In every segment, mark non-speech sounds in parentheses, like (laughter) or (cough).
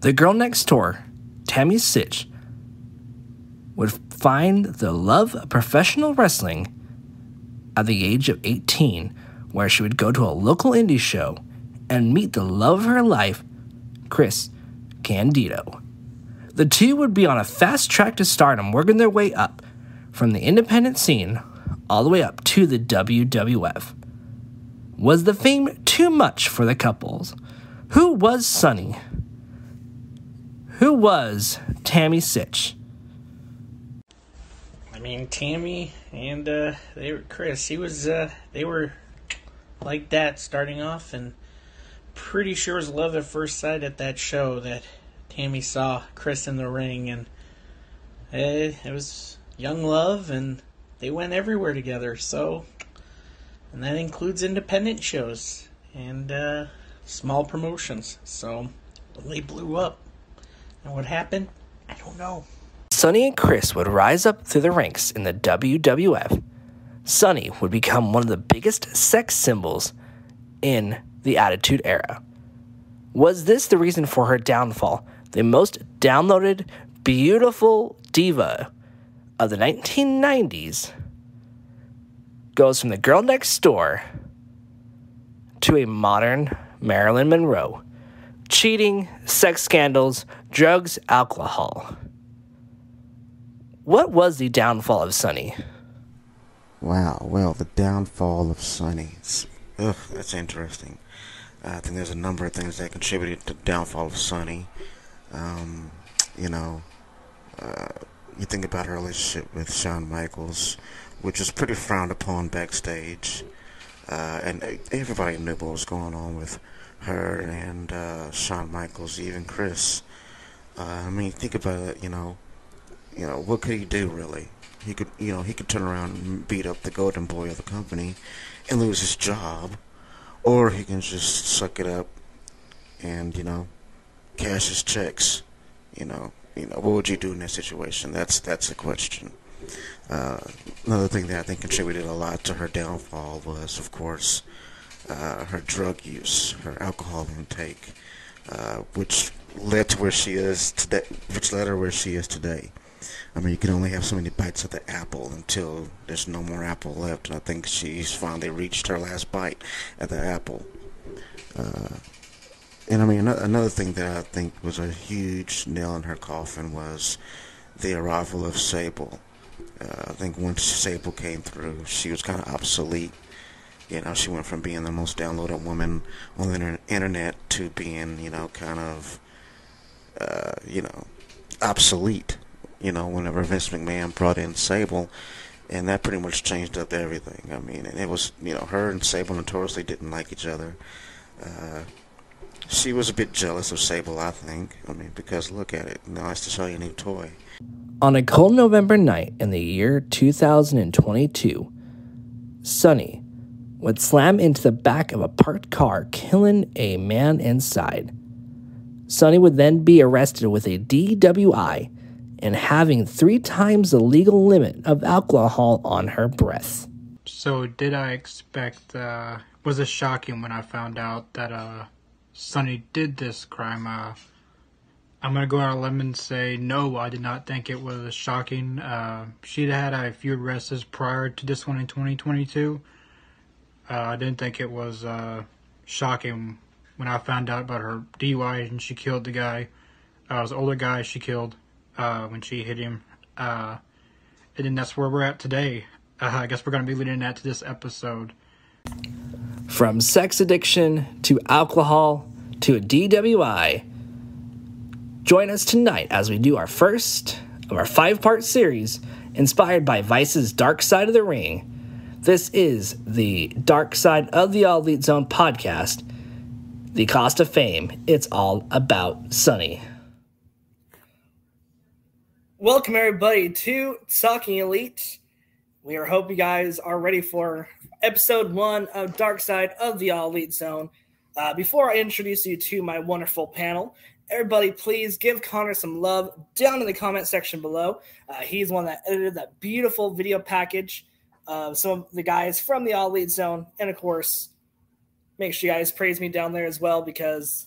the girl next door, Tammy Sytch, would find the love of professional wrestling at the age of 18, where she would go to a local indie show and meet the love of her life, Chris Candido. The two would be on a fast track to stardom, working their way up from the independent scene all the way up to the WWF. Was the fame too much for the couples? Who was Sunny? Who was Tammy Sytch? I mean, Tammy and uh, they were Chris. He was. Uh, they were like that starting off, and pretty sure it was love at first sight at that show that Tammy saw Chris in the ring, and it, it was young love, and they went everywhere together. So, and that includes independent shows and uh, small promotions. So they blew up, and what happened, I don't know. Sunny and Chris would rise up through the ranks in the WWF. Sunny would become one of the biggest sex symbols in the Attitude Era. Was this the reason for her downfall? The most downloaded, beautiful diva of the 1990s goes from the girl next door to a modern Marilyn Monroe. Cheating, sex scandals, drugs, alcohol. What was the downfall of Sunny? Wow, well, the downfall of Sunny. Ugh, that's interesting. I think there's a number of things that contributed to the downfall of Sunny. Um, you know, uh, you think about her relationship with Shawn Michaels, which was pretty frowned upon backstage. Uh, and everybody knew what was going on with her and uh, Shawn Michaels, even Chris. Uh, I mean, think about it, you know, you know, what could he do really? He could, you know, he could turn around and beat up the golden boy of the company and lose his job, or he can just suck it up and, you know, cash his checks. You know, you know, what would you do in that situation? That's that's the question. Uh, another thing that I think contributed a lot to her downfall was, of course, uh, her drug use, her alcohol intake, uh, which led to where she is today, which led her where she is today. I mean, you can only have so many bites of the apple until there's no more apple left, and I think she's finally reached her last bite at the apple. Uh, and I mean, another thing that I think was a huge nail in her coffin was the arrival of Sable. Uh, I think once Sable came through, she was kind of obsolete. You know, she went from being the most downloaded woman on the internet to being, you know, kind of, uh, you know, obsolete you know, whenever Vince McMahon brought in Sable, and that pretty much changed up everything. I mean, and it was, you know, her and Sable notoriously didn't like each other. Uh, she was a bit jealous of Sable, I think. I mean, because look at it. It's to show you a new toy. On a cold November night in the year 2022, Sunny would slam into the back of a parked car, killing a man inside. Sunny would then be arrested with a DWI and having three times the legal limit of alcohol on her breath. So, did I expect, uh, was it shocking when I found out that, uh, Sunny did this crime? Uh, I'm gonna go out on a limb and say no, I did not think it was shocking. Uh, she'd had a few arrests prior to this one in 2022. Uh, I didn't think it was uh, shocking when I found out about her DUI and she killed the guy. Uh, it was the older guy she killed uh, when she hit him. And then that's where we're at today. I guess we're going to be leading that to this episode. From sex addiction to alcohol to a DWI. Join us tonight as we do our first of our five part series inspired by Vice's Dark Side of the Ring. This is the Dark Side of the All Elite Zone podcast. The cost of fame. It's all about Sunny. Welcome, everybody, to Talking Elite. We are hope you guys are ready for episode one of Dark Side of the All Elite Zone. Uh, before I introduce you to my wonderful panel, everybody, please give Connor some love down in the comment section below. Uh, he's one that edited that beautiful video package Uh, of some of the guys from the All Elite Zone. And of course, make sure you guys praise me down there as well because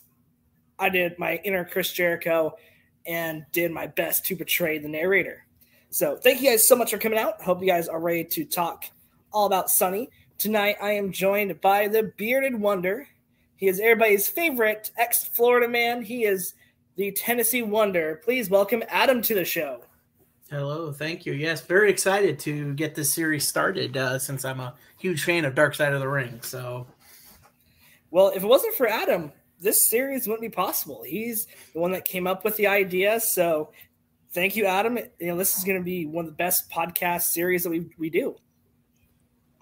I did my inner Chris Jericho and did my best to portray the narrator. So thank you guys so much for coming out. Hope you guys are ready to talk all about Sunny. Tonight I am joined by the bearded wonder. He is everybody's favorite ex Florida man. He is the Tennessee Wonder. Please welcome Adam to the show. Hello, thank you. Yes, very excited to get this series started uh, since I'm a huge fan of Dark Side of the Ring. So, well, if it wasn't for Adam, this series wouldn't be possible. He's the one that came up with the idea. So, thank you, Adam. You know, this is going to be one of the best podcast series that we we do.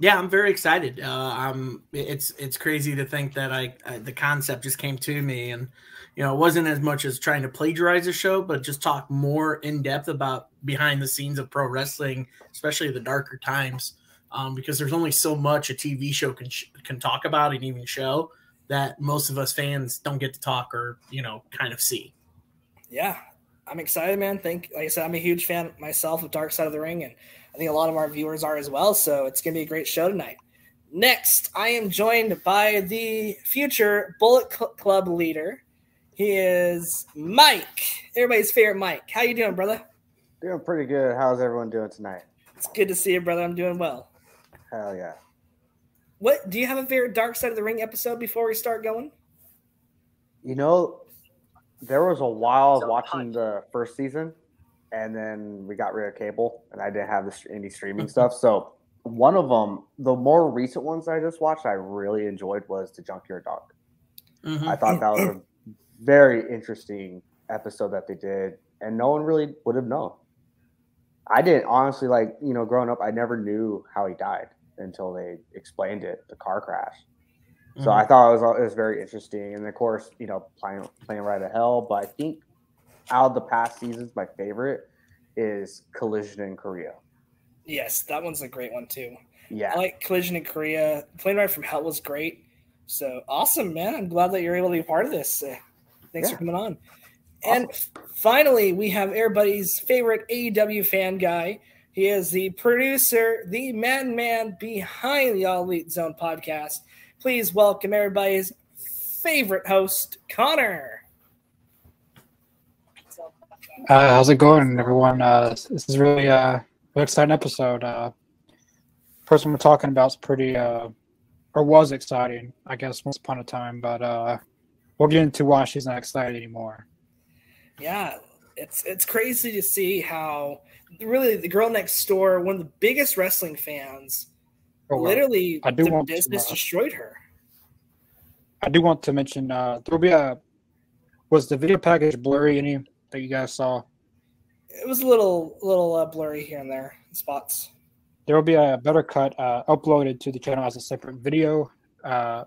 Yeah, I'm very excited. Uh, I'm. It's it's crazy to think that I, I the concept just came to me, and you know, it wasn't as much as trying to plagiarize the show, but just talk more in depth about behind the scenes of pro wrestling, especially the darker times, um, because there's only so much a TV show can can talk about and even show that most of us fans don't get to talk or you know kind of see. Yeah, I'm excited, man. Think, like I said, I'm a huge fan myself of Dark Side of the Ring, and I think a lot of our viewers are as well. So it's to be a great show tonight. Next, I am joined by the future Bullet Cl- Club leader. He is Mike, everybody's favorite Mike. How you doing, brother? Doing pretty good. How's everyone doing tonight? It's good to see you, brother. I'm doing well. Hell yeah. What do you have a favorite Dark Side of the Ring episode before we start going? You know, there was a while of watching the first season and then we got rid of cable, and I didn't have the any streaming stuff. So one of them, the more recent ones I just watched, I really enjoyed was the Junkyard Dog. Mm-hmm. I thought that was a very interesting episode that they did, and no one really would have known. I didn't honestly like you know growing up. I never knew how he died until they explained it, the car crash. So mm-hmm. I thought it was it was very interesting, and of course, you know, playing Plane Ride of hell. But I think out of the past seasons, my favorite is Collision in Korea. Yes, that one's a great one too. Yeah, I like Collision in Korea. Plane Ride from Hell was great. So awesome, man! I'm glad that you're able to be part of this. Uh, thanks yeah. for coming on. Awesome. And finally, we have everybody's favorite AEW fan guy. He is the producer, the man man behind the All Elite Zone podcast. Please welcome everybody's favorite host, Connor. Uh, how's it going, everyone? Uh, this is really uh, an exciting episode. Uh, person we're talking about is pretty, uh, or was exciting, I guess, once upon a time, but uh, we'll get into why she's not excited anymore. Yeah, it's it's crazy to see how really the girl next door, one of the biggest wrestling fans, oh, well, literally I do the want business to, uh, destroyed her. I do want to mention uh, there'll be a was the video package blurry any that you guys saw? It was a little little uh, blurry here and there in spots. There will be a better cut uh, uploaded to the channel as a separate video. Uh,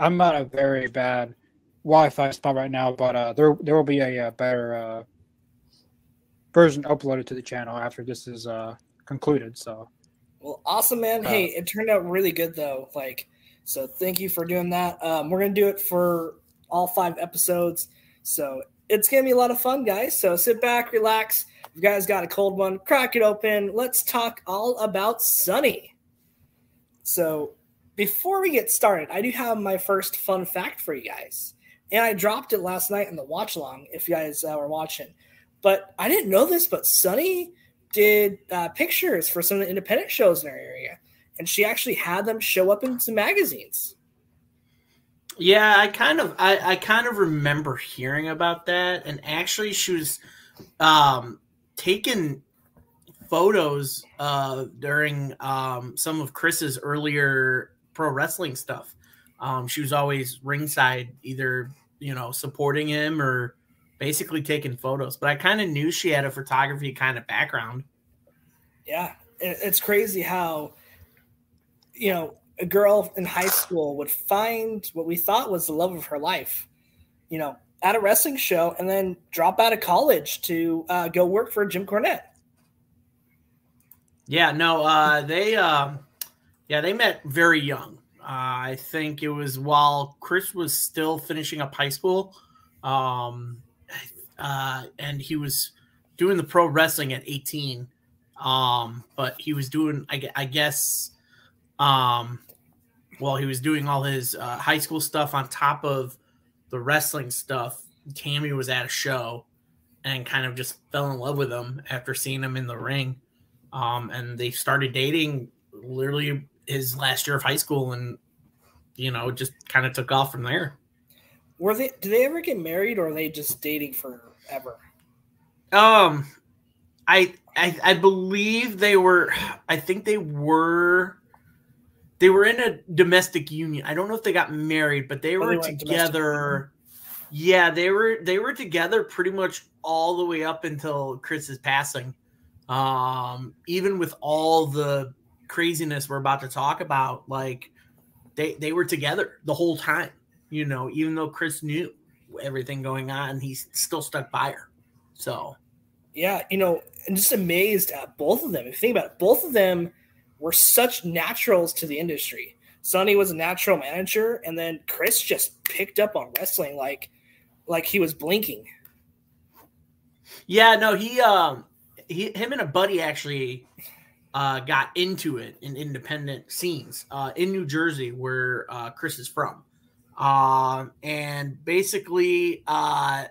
I'm not a very bad Wi-Fi spot right now, but uh, there there will be a, a uh, better uh, version uploaded to the channel after this is uh, concluded. So, well, awesome, man. hey, it turned out really good though. Like, so thank you for doing that. Um, we're gonna do it for all five episodes. So it's going to be a lot of fun, guys. So sit back, relax. If you guys got a cold one, crack it open. Let's talk all about Sunny. So before we get started, I do have my first fun fact for you guys. And I dropped it last night in the watch along if you guys uh, were watching. But I didn't know this, but Sunny did uh, pictures for some of the independent shows in our area. And she actually had them show up in some magazines. Yeah, I kind of I, I kind of remember hearing about that, and actually, she was um, taking photos uh, during um, some of Chris's earlier pro wrestling stuff. Um, she was always ringside, either you know supporting him or basically taking photos. But I kind of knew she had a photography kind of background. Yeah, it's crazy how you know a girl in high school would find what we thought was the love of her life, you know, at a wrestling show and then drop out of college to uh, go work for Jim Cornette. Yeah, no, uh, they, uh, yeah, they met very young. I think it was while Chris was still finishing up high school, um, uh, and he was doing the pro wrestling at 18. Um, but he was doing, I, I guess, um, while he was doing all his uh, high school stuff on top of the wrestling stuff. Tammy was at a show and kind of just fell in love with him after seeing him in the ring. Um, and they started dating literally his last year of high school and you know just kind of took off from there. Were they? Did they ever get married, or are they just dating forever? Um, I I I believe they were. I think they were. They were in a domestic union. I don't know if they got married, but they Oh, were they were in domestic together. Yeah, they were they were together pretty much all the way up until Chris's passing. Um, even with all the craziness we're about to talk about, like they they were together the whole time. You know, even though Chris knew everything going on, he's still stuck by her. So Yeah, you know, and just amazed at both of them. If you think about it, both of them were such naturals to the industry. Sunny was a natural manager, and then Chris just picked up on wrestling like like he was blinking. Yeah, no, he um he him and a buddy actually uh got into it in independent scenes uh in New Jersey where uh Chris is from. Um and basically uh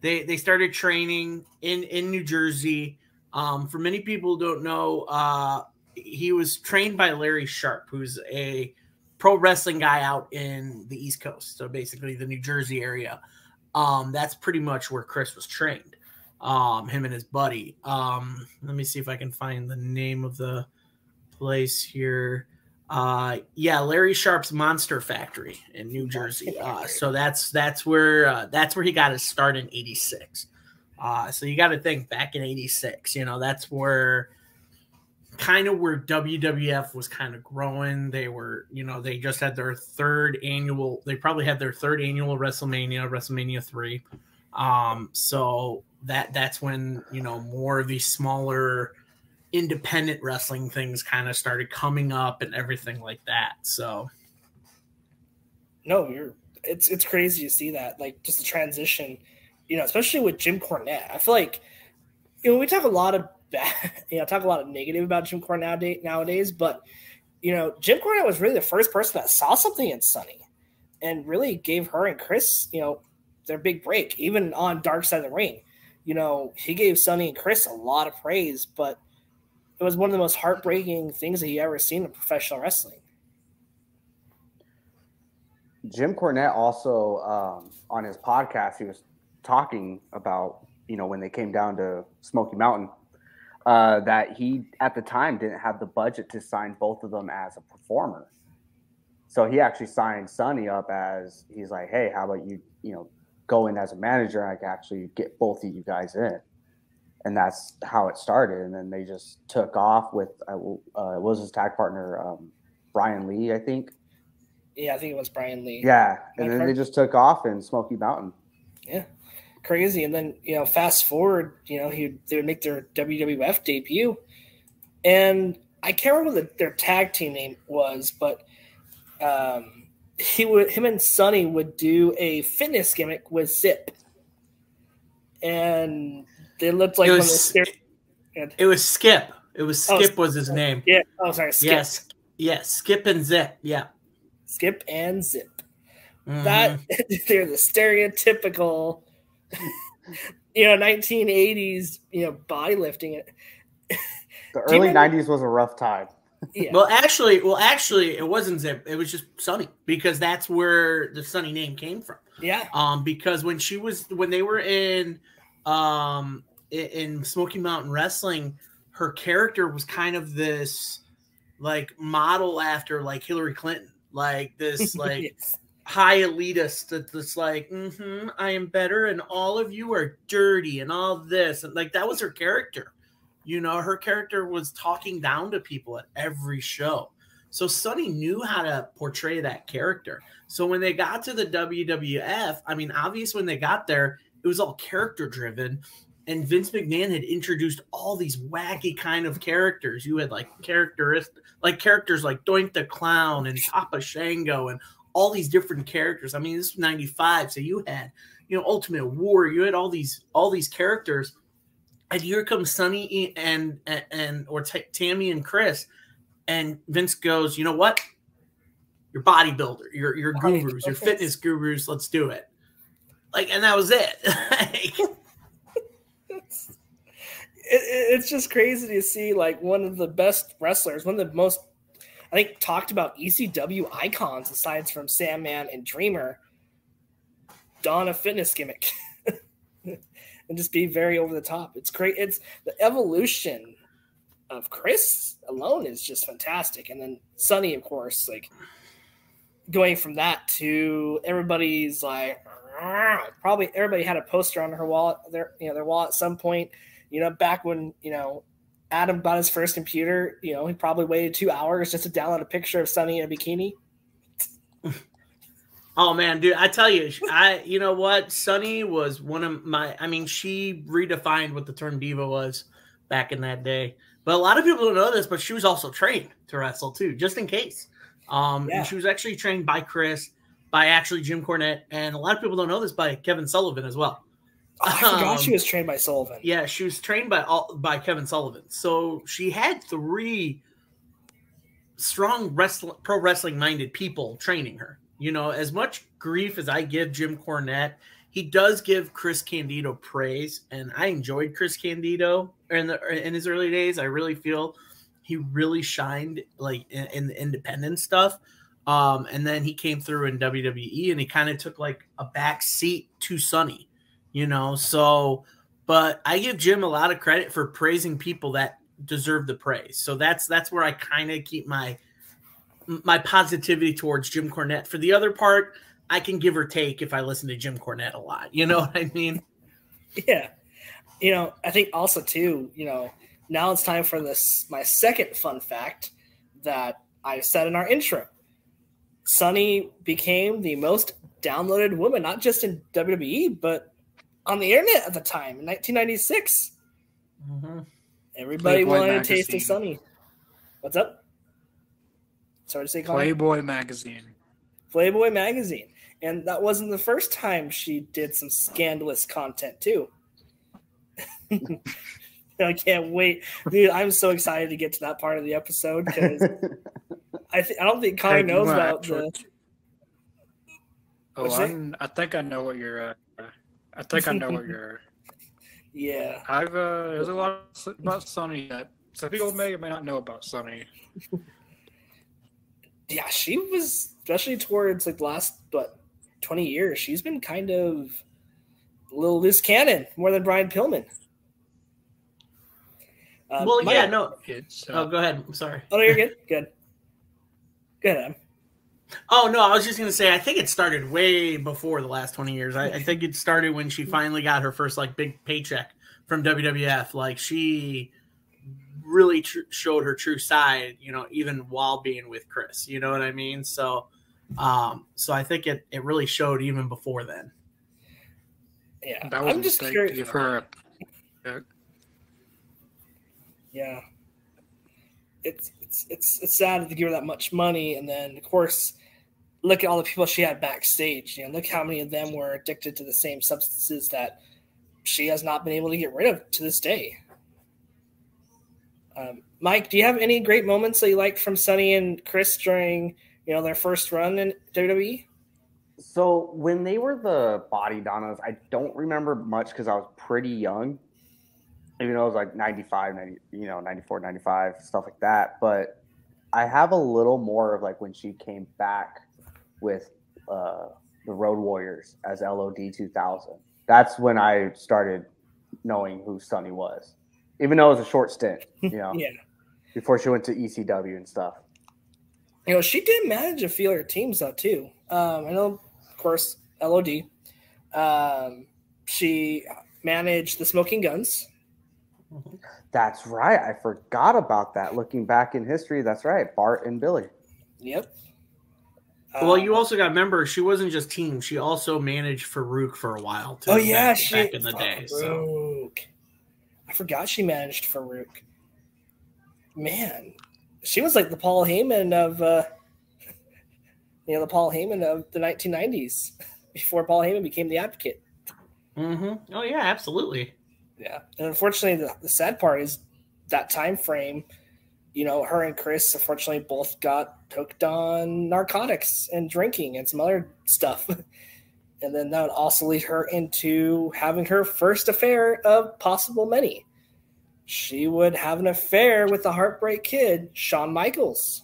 they they started training in in New Jersey. Um for many people who don't know uh he was trained by Larry Sharpe who's a pro wrestling guy out in the East Coast. So basically the New Jersey area. Um that's pretty much where Chris was trained um him and his buddy. Um let me see if i can find the name of the place here. Uh yeah larry sharpe's monster factory in new jersey. Uh so that's that's where uh, that's where he got his start in 86 uh so you got to think back in 86 you know that's where kind of where wwf was kind of growing. They were you know they just had their third annual they probably had their third annual wrestlemania wrestlemania 3 um so that that's when you know more of these smaller independent wrestling things kind of started coming up and everything like that so No, you're it's it's crazy to see that like just the transition, you know, especially with Jim Cornette. I feel like you know we talk a lot of (laughs) bad, you know, talk a lot of negative about Jim Cornette nowadays, but you know, Jim Cornette was really the first person that saw something in Sunny and really gave her and Chris, you know, their big break, even on Dark Side of the Ring. You know, he gave Sunny and Chris a lot of praise, but it was one of the most heartbreaking things that he ever seen in professional wrestling. Jim Cornette also um, on his podcast, he was talking about you know when they came down to Smoky Mountain, uh, that he at the time didn't have the budget to sign both of them as a performer. So he actually signed Sunny up as he's like, hey, how about you you know go in as a manager? And I can actually get both of you guys in, and that's how it started. And then they just took off with uh, uh, was his tag partner um, Brian Lee, I think. Yeah, I think it was Brian Lee. Yeah, and Okay. then they just took off in Smoky Mountain. Yeah. Crazy. And then you know, fast forward, you know, he they would make their WWF debut, and I can't remember what the, their tag team name was, but um, he would him and Sunny would do a fitness gimmick with Zip, and they looked like It one of was- those it was skip it was Oh, skip was his name yeah. Oh, sorry, Skip, yes yes skip and zip yeah Skip and Zip. Mhm. That (laughs) they're the stereotypical, (laughs) you know, 1980s, you know, body lifting it. The early remember- '90s was a rough time. Yeah. Well, actually, well, actually, it wasn't Zip. It was just Sunny because that's where the Sunny name came from. yeah. Um, because when she was when they were in um in Smoky Mountain Wrestling, her character was kind of this like model after like Hillary Clinton, like this (laughs) like Yes. high elitist that- that's like, mm-hmm, I am better, and all of you are dirty, and all this, and like that was her character. You know, her character was talking down to people at every show. So Sunny knew how to portray that character. So when they got to the WWF, I mean, obvious when they got there, it was all character driven. And Vince McMahon had introduced all these wacky kind of characters. You had like characteristic, like characters like Doink the Clown and Papa Shango and all these different characters. I mean, this was 95, so you had, you know, Ultimate War, you had all these all these characters. And here comes Sunny and and, and or T- Tammy and Chris. And Vince goes, "You know what? You're bodybuilder, you're you're gurus, you're fitness gurus, let's do it." Like, and that was it. (laughs) Like, it's, it, it- it's just crazy to see like one of the best wrestlers, one of the most I think talked about ECW icons aside from Sandman and Dreamer, don a fitness gimmick (laughs) and just be very over the top. It's great. It's the evolution of Chris alone is just fantastic, and then Sunny, of course, like going from that to everybody's like probably everybody had a poster on her wallet their you know their wall at some point you know back when you know adam bought his first computer you know he probably waited two hours just to download a picture of sunny in a bikini Oh man, dude, I tell you, I you know what? Sunny was one of my I mean, she redefined what the term diva was back in that day. But a lot of people don't know this, but she was also trained to wrestle too, just in case. Um Yeah. and she was actually trained by Chris, by actually Jim Cornette, and a lot of people don't know this by Kevin Sullivan as well. oh, i forgot she Um, was trained by sullivan Yeah, she was trained by all by Kevin Sullivan. So she had three strong wrestling pro wrestling minded people training her. You know, as much grief as I give Jim Cornette, he does give Chris Candido praise, and I enjoyed Chris Candido in the in his early days. I really feel he really shined like in, in the independent stuff. Um, and then he came through in WWE, and he kind of took like a back seat to Sunny. You know, so but I give Jim a lot of credit for praising people that deserve the praise. So that's that's where I kind of keep my my positivity towards Jim Cornette. For the other part, I can give or take if I listen to Jim Cornette a lot. You know (laughs) what I mean? yeah you know i think also too you know now it's time for this my second fun fact that i said in our intro sunny became the most downloaded woman not just in wwe but on the internet at the time in 1996 mm-hmm. everybody Playboy wanted a taste of magazine. sunny what's up sorry to say. Playboy magazine. Playboy magazine. And that wasn't the first time she did some scandalous content too. (laughs) I can't wait, dude! I'm so excited to get to that part of the episode because I th- I don't think Connor you knows about the. Oh, I think I know what you're. Uh, I think I know what you're. (laughs) Yeah, I've uh, there's a lot about Sunny that some people may or may not know about Sunny. Yeah, she was especially towards like the last what twenty years. She's been kind of a little loose cannon more than Brian Pillman. Um, well, yeah, no. It's Oh, uh, go ahead. I'm sorry. Oh, no, you're good. (laughs) Good. Good. Adam. Oh no, I was just gonna say I think it started way before the last twenty years. I, I think it started when she finally got her first like big paycheck from WWF. Like she really tr- showed her true side, you know, even while being with Chris. You know what I mean? So, um, so I think it it really showed even before then. Yeah, that was I'm just curious. to give her. A, Yeah, it's it's it's it's sad to give her that much money, and then of course, look at all the people she had backstage. You know, look how many of them were addicted to the same substances that she has not been able to get rid of to this day. Um, Mike, do you have any great moments that you liked from Sunny and Chris during you know their first run in? WWE? So when they were the Bodydonnas, I don't remember much because I was pretty young. Even though I was like 95, 90, you know, 94, 95, stuff like that. But I have a little more of like when she came back with uh, the Road Warriors as LOD 2000. That's when I started knowing who Sunny was. Even though it was a short stint, (laughs) you know, Yeah. before she went to ECW and stuff. You know, she did manage a few other teams though too. Um, I know, of course, LOD. Um, she managed the Smoking Gunns. That's right. I forgot about that. Looking back in history, that's right. Bart and Billy. Yep. well, Um, you also got to remember she wasn't just team; she also managed Faarooq for a while too. Oh yeah, back, she back in the day. So Faarooq. I forgot she managed Faarooq. Man, she was like the Paul Heyman of, uh, (laughs) you know, the Paul Heyman of the 1990s (laughs) before Paul Heyman became the Advocate. Mm-hmm. oh yeah, absolutely. Yeah, and unfortunately, the, the sad part is that time frame. You know, her and Chris unfortunately both got hooked on narcotics and drinking and some other stuff. (laughs) And then that would also lead her into having her first affair of possible many. She would have an affair with the Heartbreak Kid, Shawn Michaels.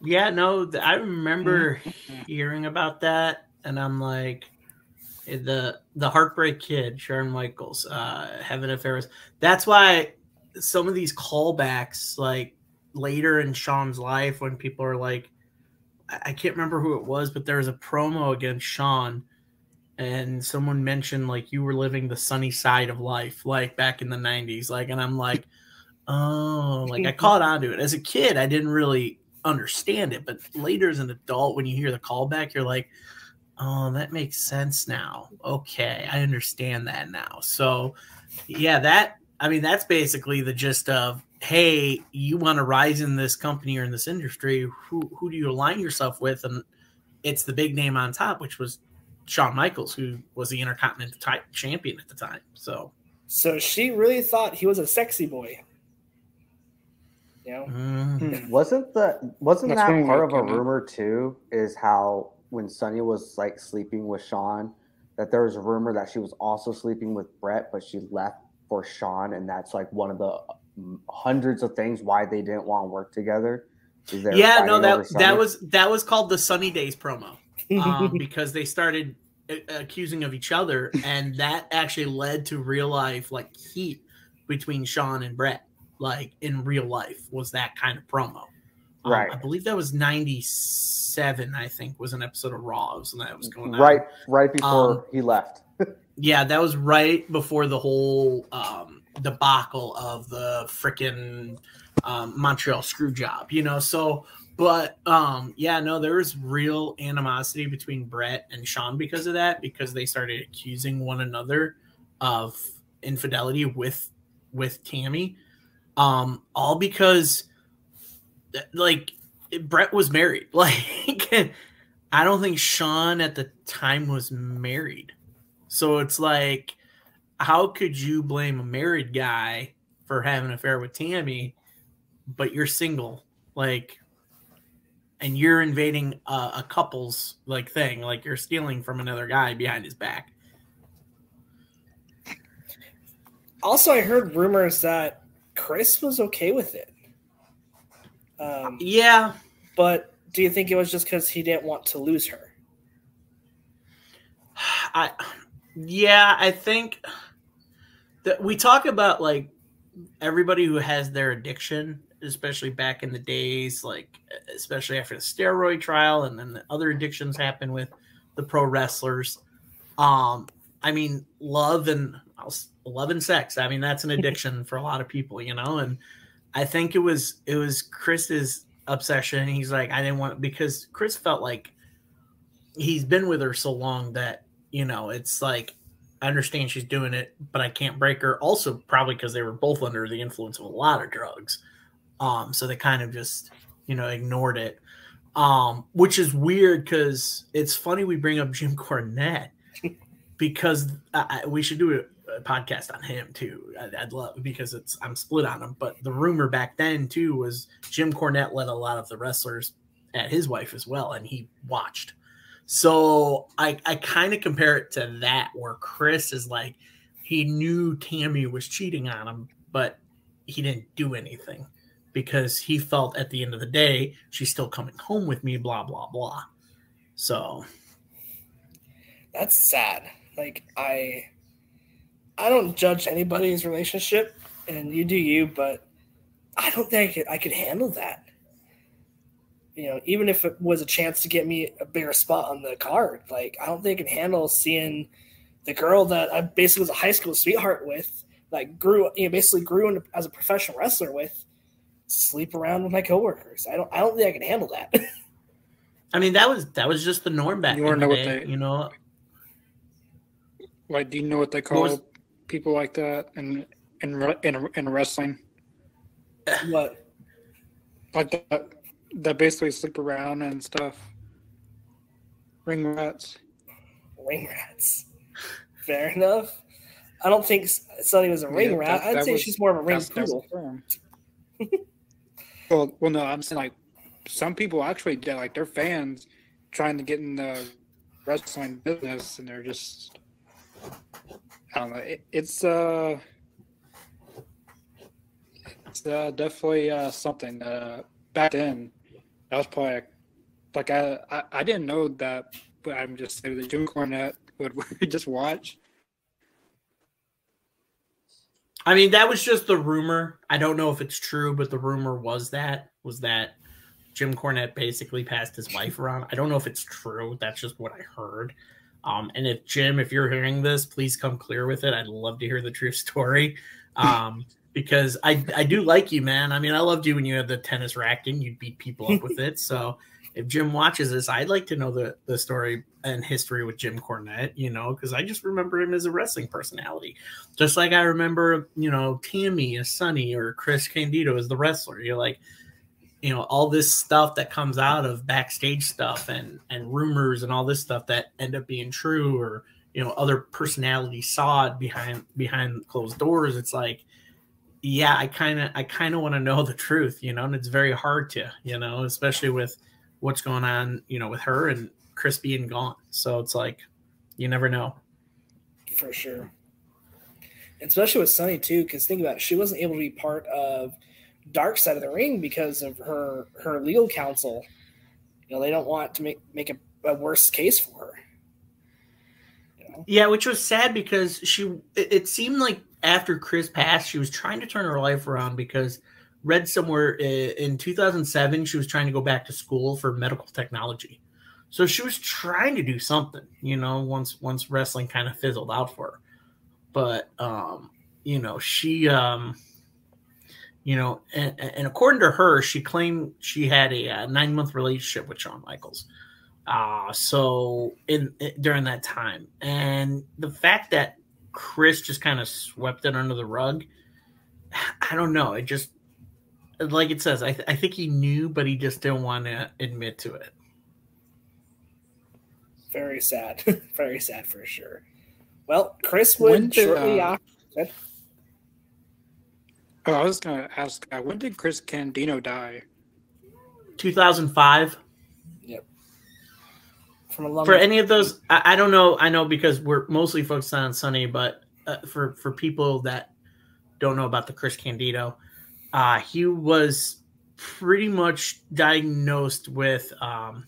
Yeah, no, I remember Mm-hmm. hearing about that, and I'm like, eh, the the Heartbreak Kid, Shawn Michaels, uh, having affairs. That's why some of these callbacks, like later in Shawn's life, when people are like, I, can't remember who it was, but there was a promo against Shawn, and someone mentioned like you were living the sunny side of life, like back in the '90s, like, and I'm like, oh, like I (laughs) caught on to it as a kid. I didn't really understand it, but later as an adult, when you hear the callback, you're like, oh, that makes sense now. Okay, I understand that now. So, yeah, that I mean, that's basically the gist of hey, you want to rise in this company or in this industry, who who do you align yourself with? And it's the big name on top, which was Shawn Michaels, who was the Intercontinental ti- champion at the time. So, So she really thought he was a sexy boy. You know? mm, Wasn't the wasn't That's that part of a rumor too? Is how when Sunny was like sleeping with Shawn, that there was a rumor that she was also sleeping with Bret, but she left for Shawn, and that's like one of the hundreds of things why they didn't want to work together. yeah, no, that that was that was called the Sunny Days promo. (laughs) um, because they started uh, accusing of each other, and that actually led to real life like heat between Shawn and Bret. Like in real life, was that kind of promo? Um, Right. I believe that was '97. I think was an episode of Raw. Was that was going on? right right before Um, he left. Yeah, that was right before the whole um, debacle of the freaking um, Montreal screw job, you know. So, but um, yeah, no, there was real animosity between Bret and Shawn because of that, because they started accusing one another of infidelity with with Tammy, um, all because like Bret was married. (laughs) Like, I don't think Shawn at the time was married. So it's like, how could you blame a married guy for having an affair with Tammy, but you're single? Like, and you're invading a, a couple's like thing, like you're stealing from another guy behind his back. Also, I heard rumors that Chris was okay with it. Um, Yeah, but do you think it was just because he didn't want to lose her? I yeah, I think that we talk about like everybody who has their addiction, especially back in the days, like especially after the steroid trial, and then the other addictions happen with the pro wrestlers. Um, I mean, love and love and sex. I mean, that's an (laughs) addiction for a lot of people, you know. And I think it was it was Chris's obsession. He's like, I didn't want because Chris felt like he's been with her so long that you know it's like I understand she's doing it, but I can't break her. Also, probably because they were both under the influence of a lot of drugs, um, so they kind of just you know ignored it, um, which is weird because it's funny we bring up Jim Cornette (laughs) because I, I- we should do a, podcast on him too. I'd, I'd love because it's I'm split on him, but the rumor back then too was Jim Cornette let a lot of the wrestlers at his wife as well, and he watched. So I I kind of compare it to that where Chris is like he knew Tammy was cheating on him, but he didn't do anything because he felt at the end of the day she's still coming home with me, blah blah blah. So That's sad. Like I, I don't judge anybody's relationship, and you do you, but I don't think I could, I could handle that. You know, even if it was a chance to get me a bigger spot on the card, like I don't think I can handle seeing the girl that I basically was a high school sweetheart with, like grew, you know, basically grew into, as a professional wrestler with, sleep around with my coworkers. I don't, I don't think I can handle that. (laughs) I mean that was that was just the norm back You in wanna the know day. what they- you know, Like, do you know what they call was- people like that in in in, in wrestling? what? Like that that basically sleep around and stuff. Ring rats. ring rats. (laughs) Fair enough. I don't think Sunny was a ring Yeah, rat. that- I'd that say was- she's more of a ring poodle. well, well, no, I'm saying like some people actually, like they're fans trying to get in the wrestling business, and they're just I don't know. It, it's uh, it's uh, definitely uh, something. Uh, back then, that was probably like I, I I didn't know that, but I'm just saying that Jim Cornette (laughs) would just watch. I mean, that was just the rumor. I don't know if it's true, but the rumor was that was that Jim Cornette basically passed his wife around. I don't know if it's true. That's just what I heard. Um, and if Jim, if you're hearing this, please come clear with it. I'd love to hear the true story. Um, because I I do like you, man. I mean, I loved you when you had the tennis racket. And You'd beat people up with (laughs) it. So if Jim watches this, I'd like to know the the story and history with Jim Cornette. You know, because I just remember him as a wrestling personality, just like I remember you know Tammy as Sunny or Chris Candido as the wrestler. You're like, you know, all this stuff that comes out of backstage stuff and and rumors and all this stuff that end up being true or you know other personalities saw it behind behind closed doors. It's like yeah, I kind of I kind of want to know the truth, you know, and it's very hard to, you know, especially with what's going on, you know, with her and Chris being gone. So it's like you never know. For sure. Especially with Sunny too, because think about it, she wasn't able to be part of Dark Side of the Ring because of her her legal counsel. You know, they don't want to make make a, a worse case for her. You know? Yeah, which was sad because she it, it seemed like after Chris passed, she was trying to turn her life around because read somewhere in 2007 she was trying to go back to school for medical technology. So she was trying to do something, you know, once once wrestling kind of fizzled out for her. But um, you know, she um you know, and, and according to her, she claimed she had a, a uh, nine month relationship with Shawn Michaels. Uh, so in, in during that time, and the fact that Chris just kind of swept it under the rug. (sighs) I don't know. It just like it says. I, th- I think he knew, but he just didn't want to admit to it. Very sad. (laughs) Very sad for sure. Well, Chris would did, shortly uh, after. Oh, I was going to ask, uh, when did Chris Candido die? 2005 from a for any of those I, I, don't know i know because we're mostly focused on sunny but uh, for for people that don't know about the chris candido uh he was pretty much diagnosed with um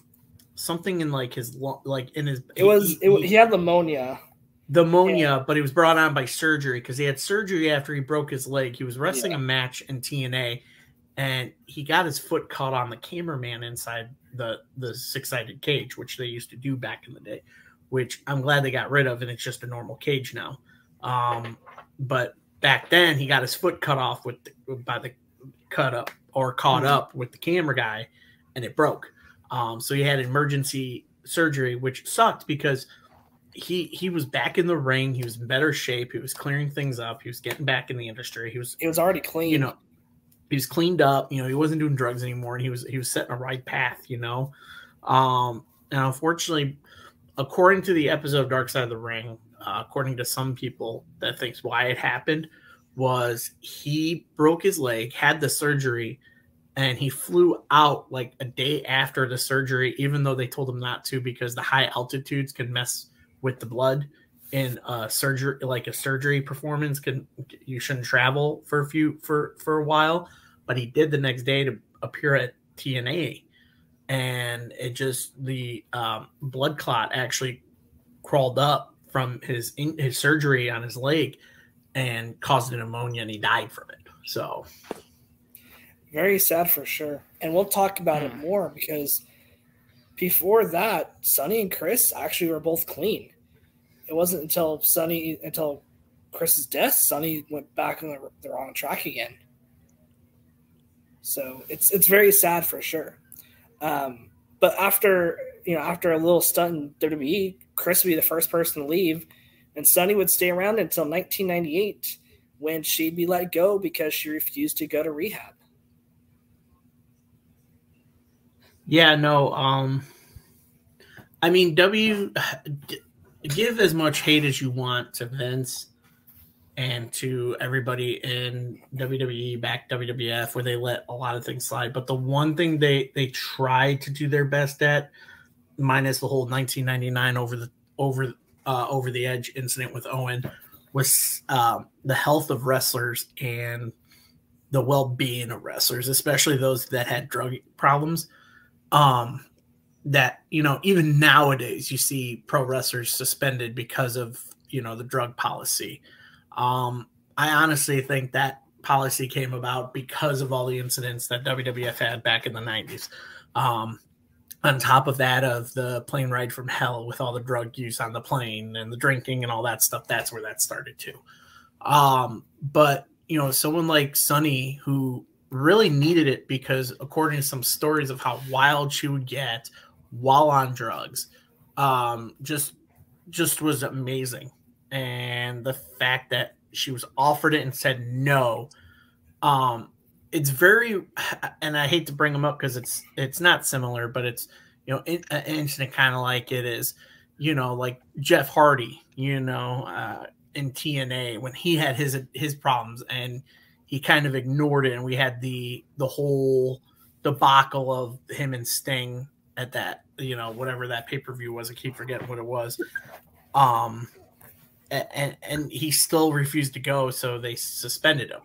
something in like his like in his it was he, it, he had pneumonia pneumonia yeah. but he was brought on by surgery because he had surgery after he broke his leg he was wrestling yeah. a match in tna and he got his foot caught on the cameraman inside the the six sided cage, which they used to do back in the day, which I'm glad they got rid of, and it's just a normal cage now. Um, but back then, he got his foot cut off with the, by the cut up or caught mm-hmm. up with the camera guy, and it broke. Um, so he had emergency surgery, which sucked because he he was back in the ring. He was in better shape. He was clearing things up. He was getting back in the industry. He was it was already clean. You know, he was cleaned up. You know, he wasn't doing drugs anymore, and he was he was setting a right path. You know, um, and unfortunately, according to the episode of Dark Side of the Ring, uh, according to some people that thinks why it happened was he broke his leg, had the surgery, and he flew out like a day after the surgery, even though they told him not to because the high altitudes can mess with the blood in a surgery like a surgery performance can you shouldn't travel for a few for for a while but he did the next day to appear at tna and it just the um, blood clot actually crawled up from his his surgery on his leg and caused an pneumonia and he died from it. So. Very sad for sure. And we'll talk about it hmm. more because before that sunny and chris actually were both clean it wasn't until Sunny until Chris's death, Sunny went back on the, the wrong track again. So it's it's very sad for sure. Um, but after you know after a little stunt in WWE, Chris would be the first person to leave, and Sunny would stay around until 1998 when she'd be let go because she refused to go to rehab. Yeah, no. Um, I mean, W give as much hate as you want to Vince and to everybody in WWE back WWF where they let a lot of things slide. But the one thing they they try to do their best at minus the whole 1999 over the over uh, over the edge incident with Owen, was um, the health of wrestlers and the well-being of wrestlers, especially those that had drug problems. Um, that you know, even nowadays, you see pro wrestlers suspended because of you know the drug policy. Um, I honestly think that policy came about because of all the incidents that WWF had back in the 90s. Um, on top of that, of the plane ride from hell with all the drug use on the plane and the drinking and all that stuff, that's where that started too. Um, but you know, someone like Sunny who really needed it because, according to some stories of how wild she would get while on drugs, um, just just was amazing. And the fact that she was offered it and said no, um, it's very, and I hate to bring them up because it's it's not similar, but it's you know in, kind of like it is, you know, like Jeff Hardy, you know, uh, in TNA when he had his his problems and he kind of ignored it, and we had the the whole debacle of him and Sting at that you know whatever that pay per view was. I keep forgetting what it was. Um, and and he still refused to go, so they suspended him.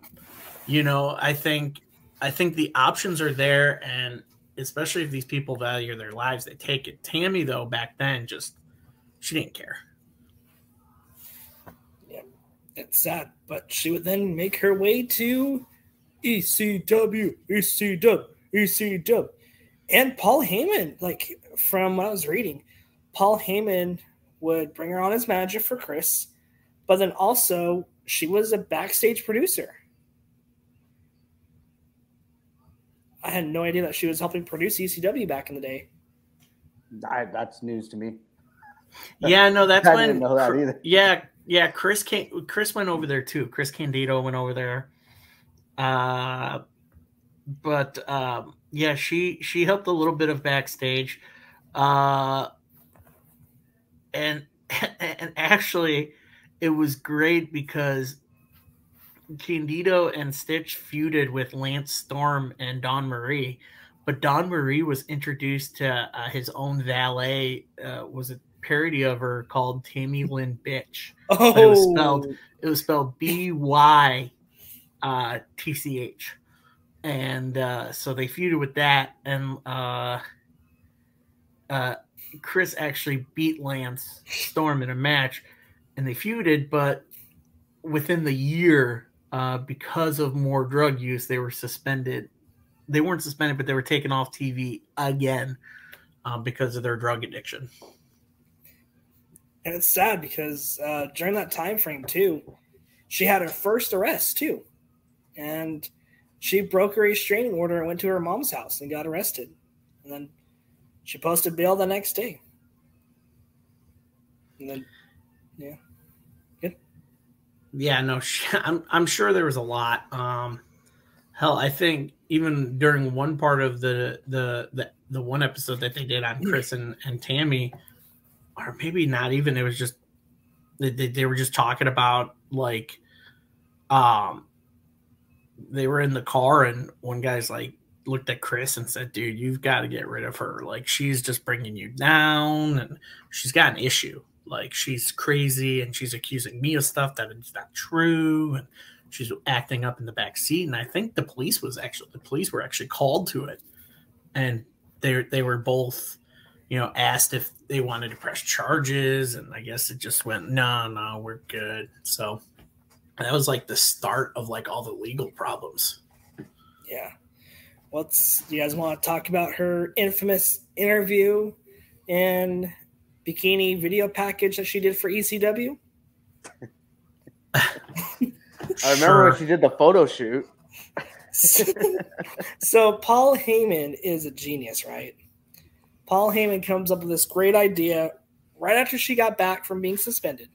You know, I think I think the options are there, and especially if these people value their lives, they take it. Tammy though, back then, just she didn't care. Yeah, it's sad, but she would then make her way to ECW, ECW, ECW. And Paul Heyman, like from what I was reading, Paul Heyman would bring her on as manager for Chris, but then also she was a backstage producer. I had no idea that she was helping produce ECW back in the day. I, that's news to me. (laughs) Yeah, no, that's (laughs) I when. didn't know that either. Yeah, yeah. Chris came. Chris went over there too. Chris Candido went over there. Uh, but um, yeah, she she helped a little bit of backstage, uh, and (laughs) and actually, it was great because Candido and Sytch feuded with Lance Storm and Dawn Marie, but Dawn Marie was introduced to uh, his own valet. Uh, was a parody of her called Tammy Lynn Bytch. Oh, But it was spelled it was spelled B Y uh, T C H, and uh, so they feuded with that, and uh, uh, Chris actually beat Lance Storm in a match, and they feuded, but within the year, uh, because of more drug use, they were suspended. They weren't suspended, but they were taken off TV again um, because of their drug addiction. and it's sad because uh, during that time frame too, she had her first arrest too, and she broke her restraining order and went to her mom's house and got arrested, and then she posted bail the next day. And then, yeah, Yeah, no, (laughs) I'm I'm sure there was a lot. Um, hell, I think even during one part of the the the, the one episode that they did on Chris and, and Tammy, or maybe not even, it was just they, they, they were just talking about like, um, they were in the car and one guy's like looked at Chris and said, "Dude, you've got to get rid of her. Like she's just bringing you down, and she's got an issue." like she's crazy and she's accusing me of stuff that is not true and she's acting up in the back seat and i think the police was actually the police were actually called to it and they they were both you know asked if they wanted to press charges and i guess it just went no no we're good so that was like the start of like all the legal problems yeah. What's you guys want to talk about her infamous interview and bikini video package that she did for ECW? I remember Sure. when she did the photo shoot. (laughs) so Paul Heyman is a genius, right? Paul Heyman comes up with this great idea right after she got back from being suspended.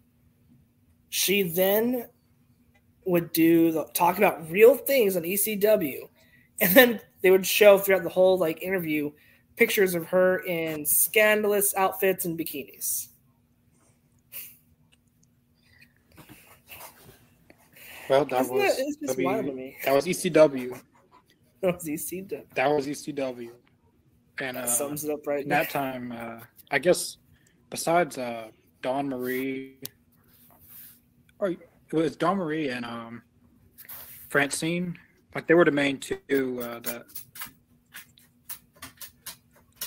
She then would do talk about real things on ECW, and then they would show throughout the whole like interview pictures of her in scandalous outfits and bikinis. Well, that Isn't was that- it's just W- wild to me. that was ECW. (laughs) That was ECW. That was ECW. And uh, sums it up right in now. that time, uh, I guess besides uh, Dawn Marie, or it was Dawn Marie and um, Francine. Like they were the main two uh, that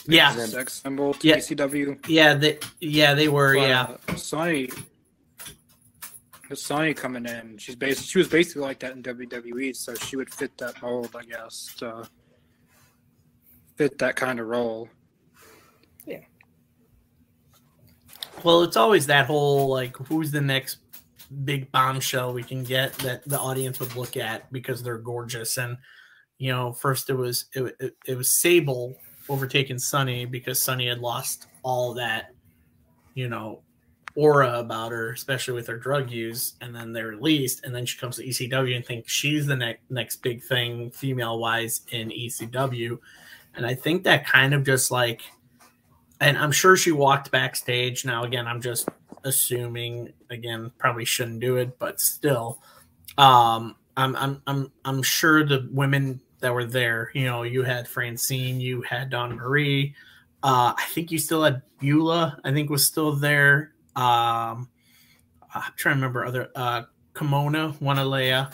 Yeah, sex symbol to Yeah. ECW. yeah, they yeah they were But, yeah. uh, Sunny, with Sunny coming in, she's basically she was basically like that in WWE, so she would fit that mold, I guess, to fit that kind of role. Yeah. Well, it's always that whole like, who's the next big bombshell we can get that the audience would look at because they're gorgeous. And you know, first it was it, it, it was Sable overtaking Sunny because Sunny had lost all that, you know, aura about her, especially with her drug use. And then they're released, and then she comes to ECW and thinks she's the next next big thing female wise in ECW. And I think that kind of just like and I'm sure she walked backstage. Now, again, I'm just assuming. Again, probably shouldn't do it, but still, um, I'm I'm I'm I'm sure the women that were there. You know, you had Francine, you had Dawn Marie. Uh, I think you still had Beulah. I think was still there. Um, I'm trying to remember other uh, Kimona, Wanalaya.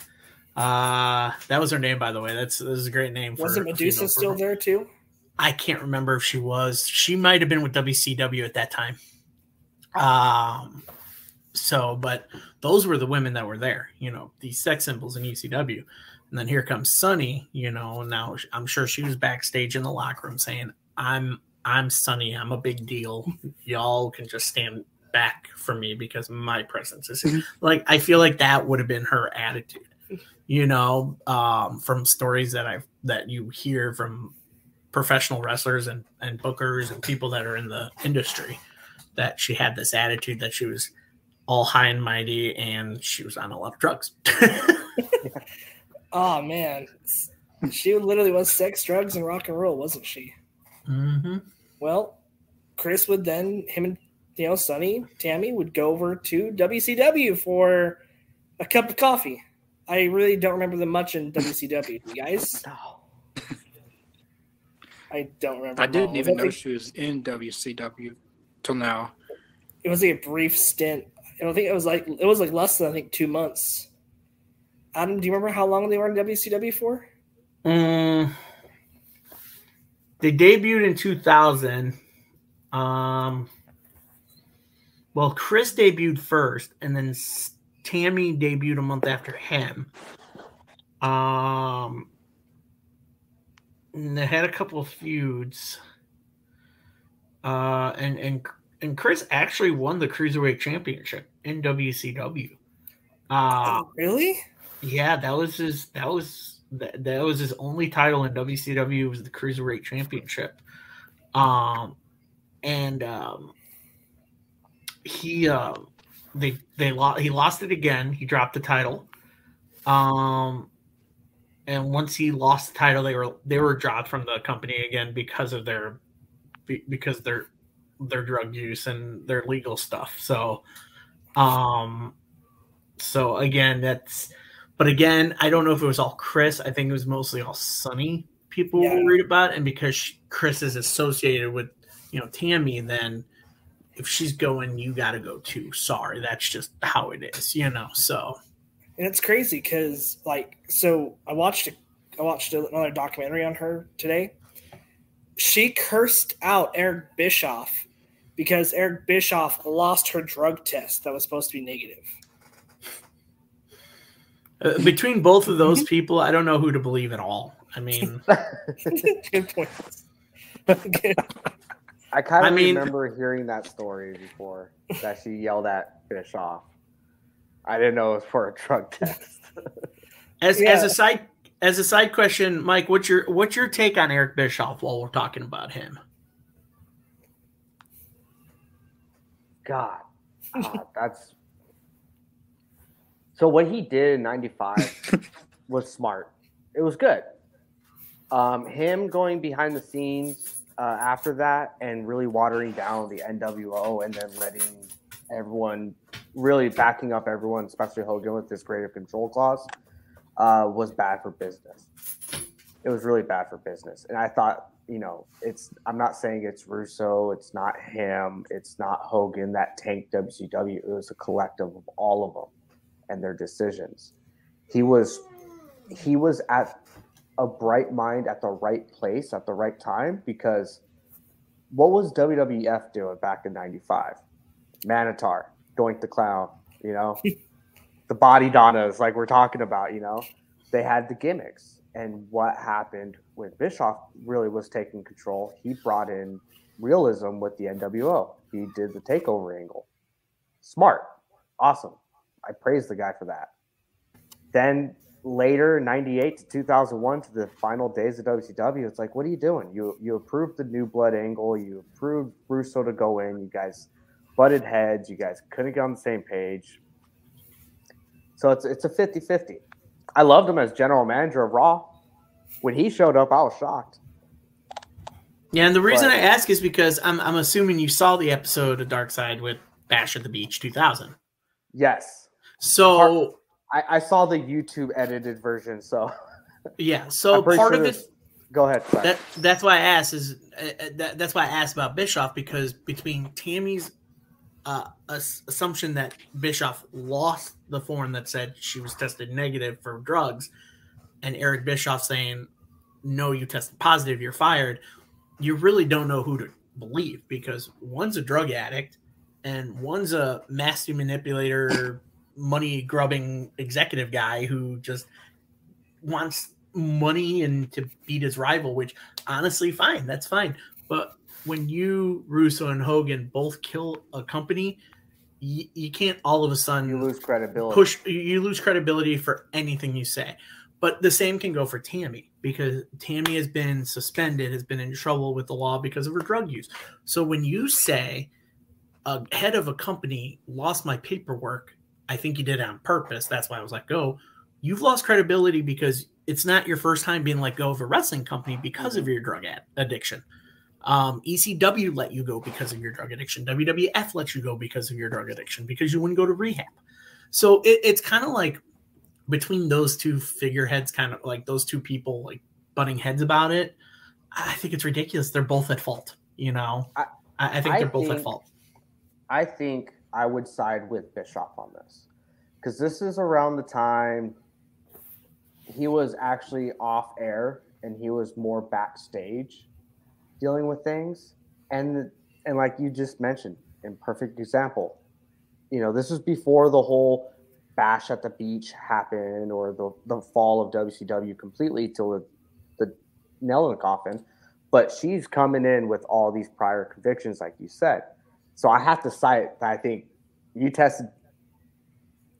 Uh, that was her name, by the way. That's this is a great name. Wasn't Medusa female still there too? I can't remember if she was. She might have been with WCW at that time. Um, so, but those were the women that were there. You know, these sex symbols in ECW, and then here comes Sunny. You know, now I'm sure she was backstage in the locker room saying, "I'm I'm Sunny. I'm a big deal. Y'all can just stand back for me because my presence is here." like. I feel like that would have been her attitude. You know, um, from stories that I've that you hear from professional wrestlers and, and bookers and people that are in the industry that she had this attitude that she was all high and mighty and she was on a lot of drugs. (laughs) Oh man, she literally was sex, drugs, and rock and roll, wasn't she? mm-hmm. Well, Chris would then him and you know Sunny Tammy would go over to WCW for a cup of coffee. I really don't remember them much in (laughs) WCW. You guys, I don't remember. I didn't even know she was in WCW till now. it was like a brief stint. I don't think it was like it was like less than I think two months. Adam, do you remember how long they were in WCW for? Mm, they debuted in 2000. Um, well, Chris debuted first, and then Tammy debuted a month after him. Um, and they had a couple of feuds. Uh, and and and Chris actually won the cruiserweight championship in WCW. Uh, oh, really? yeah, that was his. That was that, that was his only title in WCW was the cruiserweight championship. Um, and um, he uh, they they lost. He lost it again. He dropped the title. Um, and once he lost the title, they were they were dropped from the company again because of their be- because their their drug use and their legal stuff. So, um, so again, that's but again, I don't know if it was all Chris. I think it was mostly all Sunny people Yeah. were worried about, and because she, Chris is associated with you know Tammy, then if she's going, you got to go too. Sorry, that's just how it is, you know. So And it's crazy because, like, so I watched a, I watched another documentary on her today. She cursed out Eric Bischoff because Eric Bischoff lost her drug test that was supposed to be negative. uh, between both of those (laughs) people, I don't know who to believe at all. I mean, (laughs) Good point. I kind I of mean- remember hearing that story before that she yelled at Bischoff. I didn't know it was for a drug test. as Yeah. as a side as a side question, Mike, what's your what's your take on Eric Bischoff while we're talking about him? God, Ah, (laughs) that's so. What he did in '95 (laughs) was smart. It was good. Um, him going behind the scenes uh, after that and really watering down the NWO and then letting everyone really backing up everyone, especially Hogan with this creative control clause, uh, was bad for business. It was really bad for business, and I thought you know, it's I'm not saying it's Russo, it's not him, it's not Hogan that tanked WCW. It was a collective of all of them and their decisions. He was he was at a bright mind at the right place at the right time because what was WWF doing back in 95? Mantaur, Doink the Clown, you know, (laughs) the Bodydonnas, like we're talking about, you know, they had the gimmicks. And what happened when Bischoff really was taking control, he brought in realism with the NWO. He did the takeover angle. Smart. Awesome. I praise the guy for that. Then later, 98 to 2001 to the final days of WCW, it's like, what are you doing? You you approved the new blood angle. You approved Russo to go in. You guys butted heads. You guys couldn't get on the same page. So it's it's a 50-50. I loved him as general manager of Raw. When he showed up, I was shocked. Yeah, and the reason But- I ask is because I'm I'm assuming you saw the episode of Dark Side with Bash at the Beach 2000. Yes. So I, I saw the YouTube edited version, so (laughs) yeah, so part sure of it go ahead. sorry. that that's why I asked is uh, uh, that, that's why I asked about Bischoff because between Tammy's uh, assumption that Bischoff lost the form that said she was tested negative for drugs, and Eric Bischoff saying no, you tested positive, you're fired. You really don't know who to believe because one's a drug addict and one's a master manipulator, money grubbing executive guy who just wants money and to beat his rival, which honestly, fine, that's fine. But when you, Russo, and Hogan both kill a company, you, you can't all of a sudden you lose credibility. push you- lose credibility for anything you say. But the same can go for tammy because tammy has been suspended has been in trouble with the law because of her drug use. So when you say a head of a company lost my paperwork i think you did it on purpose. That's why i was let go oh, you've lost credibility because it's not your first time being let go of a wrestling company because of mm-hmm. your drug ad- addiction um, ECW let you go because of your drug addiction. WWF let you go because of your drug addiction because you wouldn't go to rehab. So it, it's kind of like between those two figureheads, kind of like those two people like butting heads about it. I think it's ridiculous. They're both at fault. You know, I- I, think I they're both at fault. I think I would side with Bischoff on this because this is around the time he was actually off air and he was more backstage dealing with things and and like you just mentioned in perfect example you know this was before the whole bash at the beach happened or the, the fall of WCW completely till the, the nail in the coffin but she's coming in with all these prior convictions like you said so I have to cite that I think you tested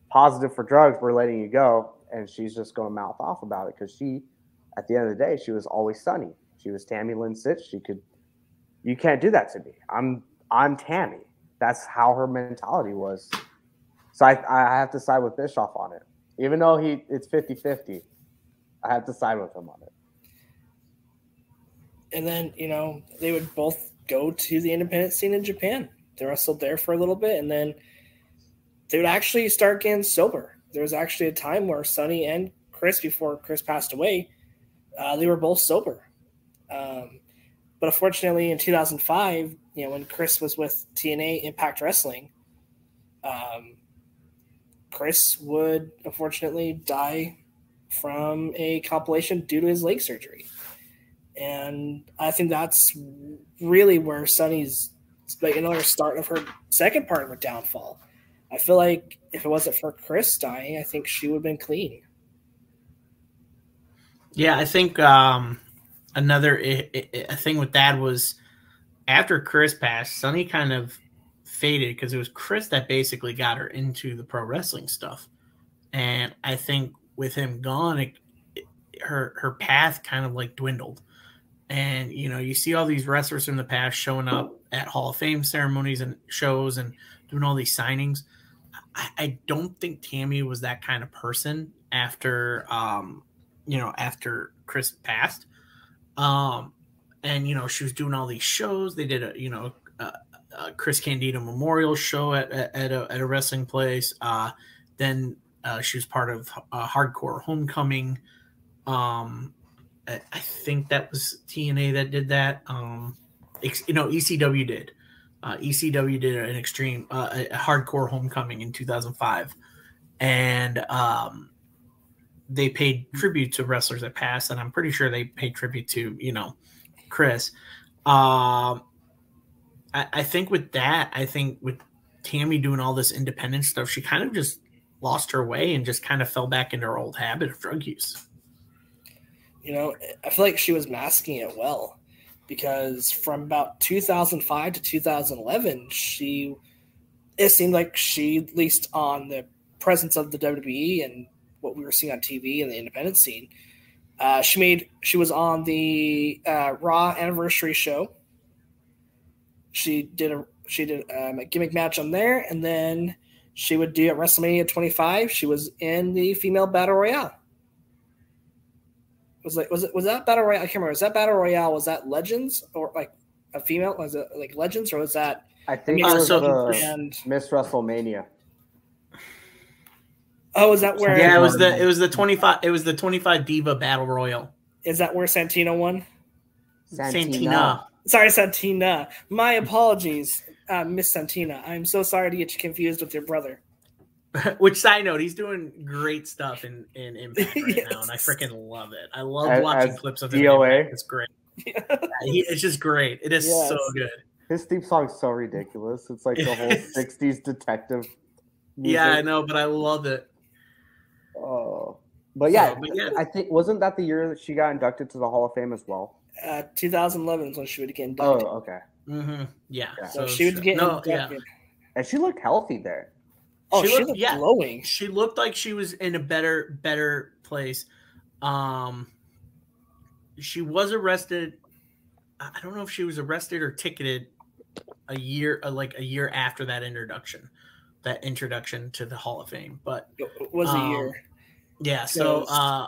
positive for drugs, we're letting you go. And she's just going to mouth off about it because she, at the end of the day, she was always sunny. She was Tammy Lynn Sytch. She could, you can't do that to me. I'm, I'm Tammy. That's how her mentality was. So I, I have to side with Bischoff on it. Even though he, it's 50 50, I have to side with him on it. and then you know they would both go to the independent scene in Japan. They wrestled there for a little bit, and then they would actually start getting sober. There was actually a time where Sunny and Chris, before Chris passed away, uh, they were both sober. Um, but unfortunately, in 2005, you know, when Chris was with TNA Impact Wrestling, um, Chris would unfortunately die from a compilation due to his leg surgery and I think that's really where Sunny's like another start of her second part of her downfall. I feel like if it wasn't for Chris dying, I think she would have been clean. Yeah, I think um, another a thing with that was after Chris passed, Sunny kind of faded because it was Chris that basically got her into the pro wrestling stuff, and I think with him gone, it- her her path kind of like dwindled. And you know, you see all these wrestlers from the past showing up at Hall of Fame ceremonies and shows and doing all these signings. I, I don't think Tammy was that kind of person after um, you know, after Chris passed. Um, and you know, she was doing all these shows. They did a, you know, a, a Chris Candido memorial show at at, a, at a wrestling place. Uh, then uh, she was part of uh, Hardcore Homecoming. Um, I, I think that was TNA that did that. Um, ex, you know, ECW did. Uh, ECW did an extreme, uh, a hardcore homecoming in 2005, and um, they paid tribute to wrestlers that passed, and I'm pretty sure they paid tribute to you know Chris. Um, I, I think with that, I think with Tammy doing all this independent stuff, she kind of just lost her way and just kind of fell back into her old habit of drug use. You know, I feel like she was masking it well because from about 2005 to 2011, she it seemed like she, at least on the presence of the WWE and what we were seeing on TV and the independent scene, uh, she made she was on the uh, Raw anniversary show. She did a she did um, a gimmick match on there, and then she would do at WrestleMania 25. She was in the female battle royale. Was like was it was that battle royale? I can't remember. Was that battle royale? Was that Legends or like a female? Was it like Legends or was that? I think it was so- and Miss WrestleMania. Oh, is that where? Yeah, it was the it was the 25 it was the 25 Diva Battle Royal. Is that where Santino won? Santina. Sorry, Santina. My apologies, uh, Miss Santina. I'm so sorry to get you confused with your brother. (laughs) Which side note, he's doing great stuff in in Impact (laughs) right Yes. now, and I freaking love it. I love As- watching as clips of him. in DOA? It's great. (laughs) He- it's just great. It is Yes. so good. His theme song's so ridiculous. It's like the whole '60s detective. Yeah, I know, but I love it. Oh, but yeah, So, but yeah. I think wasn't that the year that she got inducted to the Hall of Fame as well? Uh, 2011 is when she would get Oh, inducted. okay. hmm Yeah. Yeah. so, she would get no, inducted. yeah. And she looked healthy there. Oh, She she, looked- looked yeah. glowing. She looked like she was in a better better place. Um, she was arrested. I I don't know if she was arrested or ticketed a year, uh, like a year after that introduction, that introduction to the Hall of Fame. But It was a Um, year. Yeah, so uh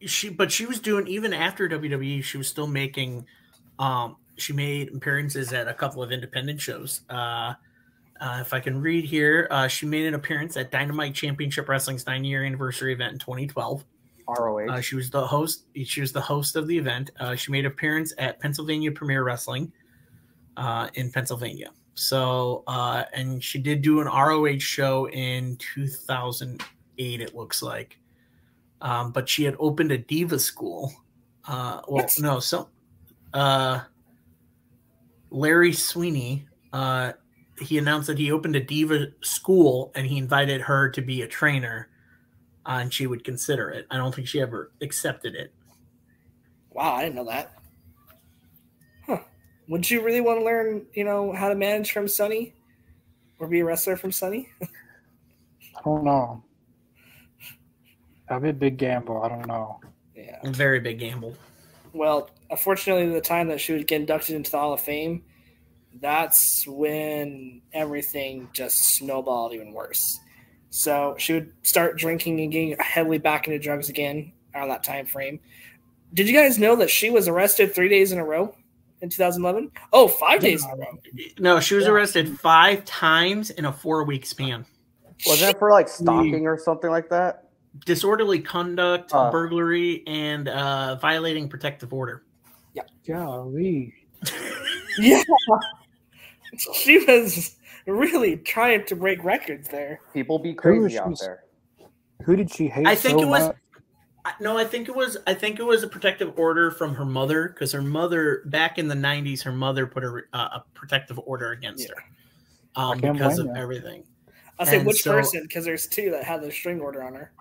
she but she was doing even after WWE, she was still making um she made appearances at a couple of independent shows. Uh uh, if I can read here, uh, she made an appearance at Dynamite Championship Wrestling's nine year anniversary event in 2012. ROH. Uh, she was the host. She was the host of the event. Uh, she made appearance at Pennsylvania Premier Wrestling uh, in Pennsylvania. So, uh, and she did do an ROH show in 2008. It looks like, um, but she had opened a diva school. Uh, well, What? no, so uh, Larry Sweeney. Uh, he announced that he opened a diva school and he invited her to be a trainer uh, and she would consider it. I don't think she ever accepted it. Wow, I didn't know that. Huh. Would you really want to learn, you know, how to manage from Sunny? Or be a wrestler from Sunny? (laughs) I don't know. That'd be a big gamble. I don't know. Yeah. A very big gamble. Well, unfortunately, the time that she would get inducted into the Hall of Fame, that's when everything just snowballed even worse. So she would start drinking and getting heavily back into drugs again around that time frame. Did you guys know that she was arrested three days in a row in 2011? Oh, five days in a row. No, she was Yeah. arrested five times in a four week span. Was that for like stalking or something like that? Disorderly conduct, Uh. burglary, and uh, violating protective order. Yeah. Golly. (laughs) Yeah. (laughs) she was really trying to break records there. People be crazy out she- there. Who did she hate I think so it was- much? I- No, I think it was. I think it was a protective order from her mother because her mother, back in the '90s, her mother put a, uh, a protective order against her um, because of blame her. everything. I say And which so- person because there's two that had the string order on her.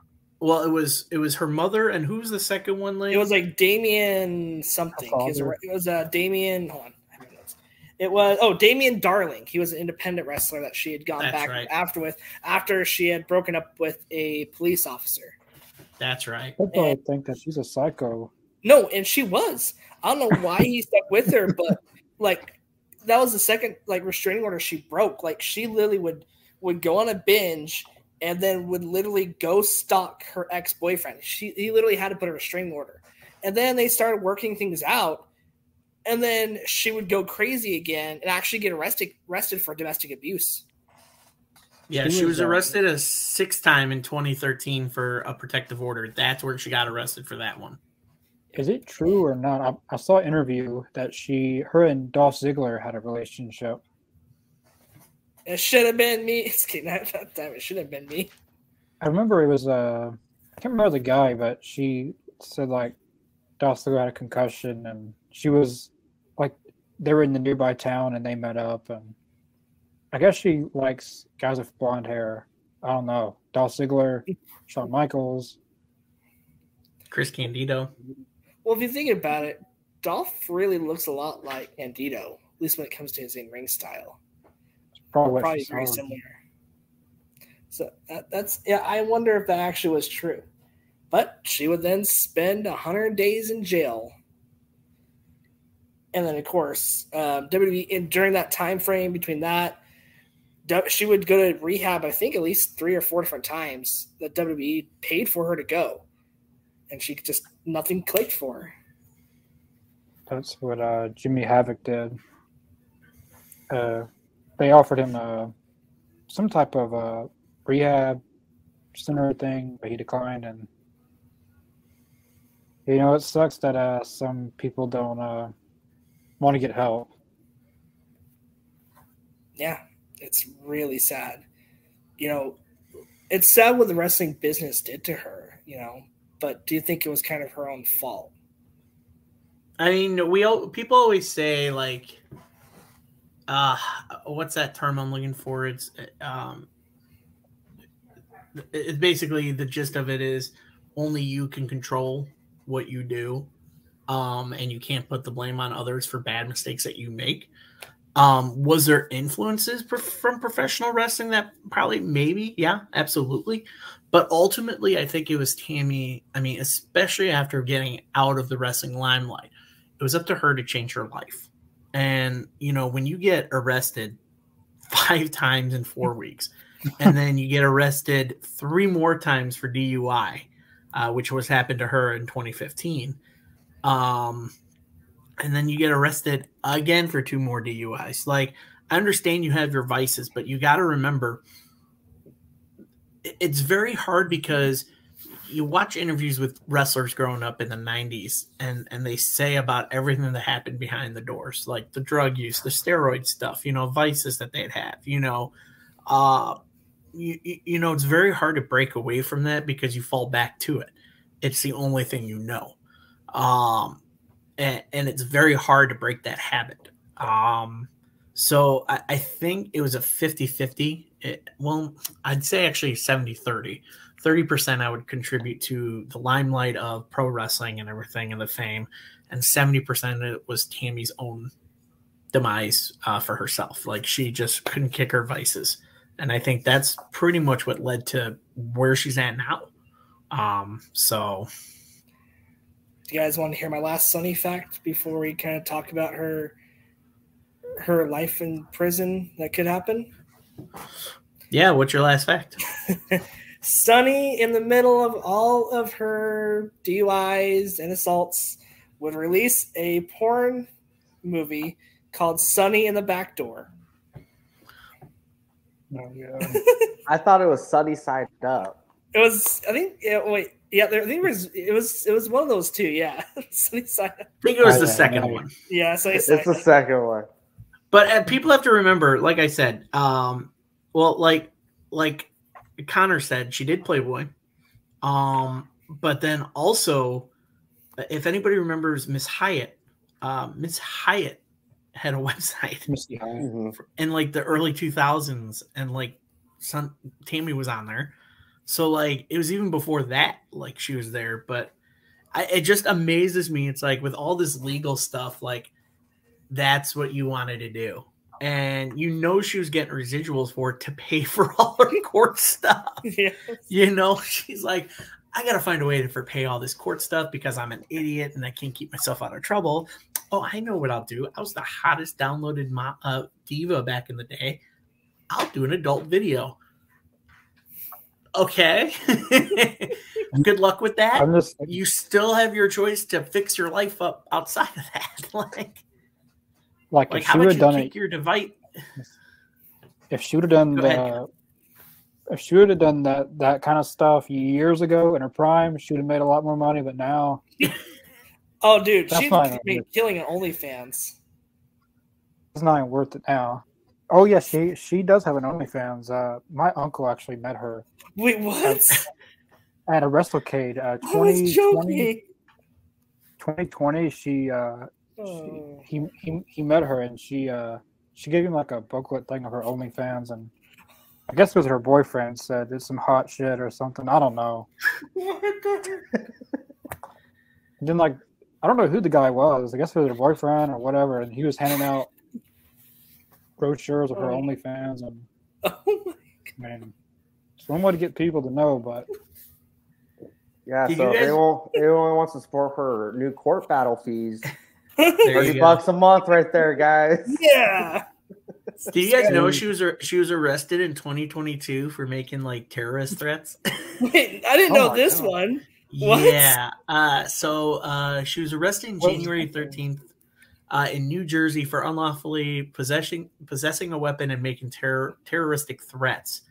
Well, it was it was her mother, and who's the second one? Lane? It was like Damien something. His- It was uh, Damien. Hold on. I have my notes. It was oh Damien Darling. He was an independent wrestler that she had gone That's back right. after with after she had broken up with a police officer. That's right. People would think that she's a psycho. No, and she was. I don't know why he stuck with her, (laughs) but like that was the second like restraining order she broke. Like she literally would would go on a binge and then would literally go stalk her ex boyfriend. She he literally had to put her a restraining order, and then they started working things out, and then she would go crazy again and actually get arrested arrested for domestic abuse. Yeah, She she was, was arrested a sixth time in 2013 for a protective order. That's where she got arrested for that one. Is it true or not? I, I saw an interview that she, her and Dolph Ziggler had a relationship. It should have been me. (laughs) It's kidding. (laughs) That time it should have been me. I remember it was uh, I can't remember the guy, but she said like Dolph Ziggler had a concussion, and she was like they were in the nearby town and they met up, and I guess she likes guys with blonde hair. I don't know. Dolph Ziggler, Shawn Michaels. Chris Candido. Well, if you think about it, Dolph really looks a lot like Candido, at least when it comes to his in ring style. Probably, what Probably she very saw. similar. So that, that's yeah. I wonder if that actually was true. But she would then spend hundred days in jail, and then of course um, WWE in, during that time frame between that, she would go to rehab. I think at least three or four different times that WWE paid for her to go, and she just nothing clicked for her. That's what uh, Jimmy Havoc did. Uh, they offered him uh, some type of uh, rehab center thing, but he declined. And you know, it sucks that uh, some people don't uh, want to get help. yeah, it's really sad. You know, it's sad what the wrestling business did to her, you know, but do you think it was kind of her own fault? I mean, we all people always say like, uh, what's that term I'm looking for? It's um, it's basically the gist of it is only you can control what you do, um, and you can't put the blame on others for bad mistakes that you make. Um, was there influences from professional wrestling that probably maybe yeah absolutely but ultimately i think it was tammy i mean especially after getting out of the wrestling limelight it was up to her to change her life and you know when you get arrested (laughs) five times in four weeks and then you get arrested three more times for dui uh, which was happened to her in 2015 um, and then you get arrested again for two more duis like i understand you have your vices but you got to remember it's very hard because you watch interviews with wrestlers growing up in the 90s and and they say about everything that happened behind the doors like the drug use the steroid stuff you know vices that they'd have you know uh you, you know it's very hard to break away from that because you fall back to it. It's the only thing you know. Um and, and it's very hard to break that habit. Um so I, I think it was a 50-50 well i'd say actually 70-30 30% I would contribute to the limelight of pro wrestling and everything and the fame, and 70% of it was Tammy's own demise uh, for herself. Like she just couldn't kick her vices. And I think that's pretty much what led to where she's at now. Um, so Do you guys want to hear my last Sunny fact before we kind of talk about her her life in prison that could happen? yeah, what's your last fact? (laughs) Sunny, in the middle of all of her DUIs and assaults, would release a porn movie called Sunny in the Back Door. Oh, yeah. (laughs) I thought it was sunny side up. It was, I think, yeah, wait, yeah, there, I think it was, it was, it was one of those two, yeah. (laughs) Sunny side, I think it was the yeah, second yeah. one. yeah, Sunny It's side. the second one. But uh, people have to remember, like I said, um, well, like like Connor said, she did Playboy. Um, but then also, if anybody remembers Missy Hyatt, uh, Missy Hyatt had a (laughs) website. Mhm. in like the early 2000s, and like Tammy was on there. So like it was even before that, like she was there. But I, it just amazes me. It's like with all this legal stuff, like that's what you wanted to do. And you know she was getting residuals for it to pay for (laughs) all her court stuff. yeah. You know, she's like, I gotta find a way to for pay all this court stuff because I'm an idiot and I can't keep myself out of trouble. Oh, I know what I'll do. I was the hottest downloaded mo- uh, diva back in the day. I'll do an adult video. Okay. (laughs) Good luck with that. I'm just You still have your choice to fix your life up outside of that. (laughs) like, like, like if she would would have done it, your device? if she would have done Go the, ahead. if she would have done that that kind of stuff years ago in her prime, she would have made a lot more money. But now, (laughs) Oh, dude, That's she's fine. been killing on OnlyFans. It's not even worth it now. Oh yeah, she she does have an OnlyFans. Uh, my uncle actually met her Wait, what? at a WrestleCade. Uh, I was 2020, joking. 2020, she uh, Oh. he, he he met her and she uh she gave him like a booklet thing of her OnlyFans and I guess it was her boyfriend said it's some hot shit or something. I don't know. What (laughs) the- then like I don't know who the guy was. I guess it was her boyfriend or whatever, and he was handing out brochures of her Oh. OnlyFans and (laughs) Oh my I mean it's one way to get people to know, but Yeah, Did so you if guys- anyone, anyone wants to support her new court battle fees, There (laughs) you thirty go. bucks a month right there, guys. yeah. (laughs) Do you guys know she was she was arrested in 2022 for making like terrorist threats? (laughs) Wait, I didn't Oh know this God. one. What? Yeah. Uh, so uh, she was arrested What January 13th uh, in New Jersey for unlawfully possessing possessing a weapon and making terror terroristic threats.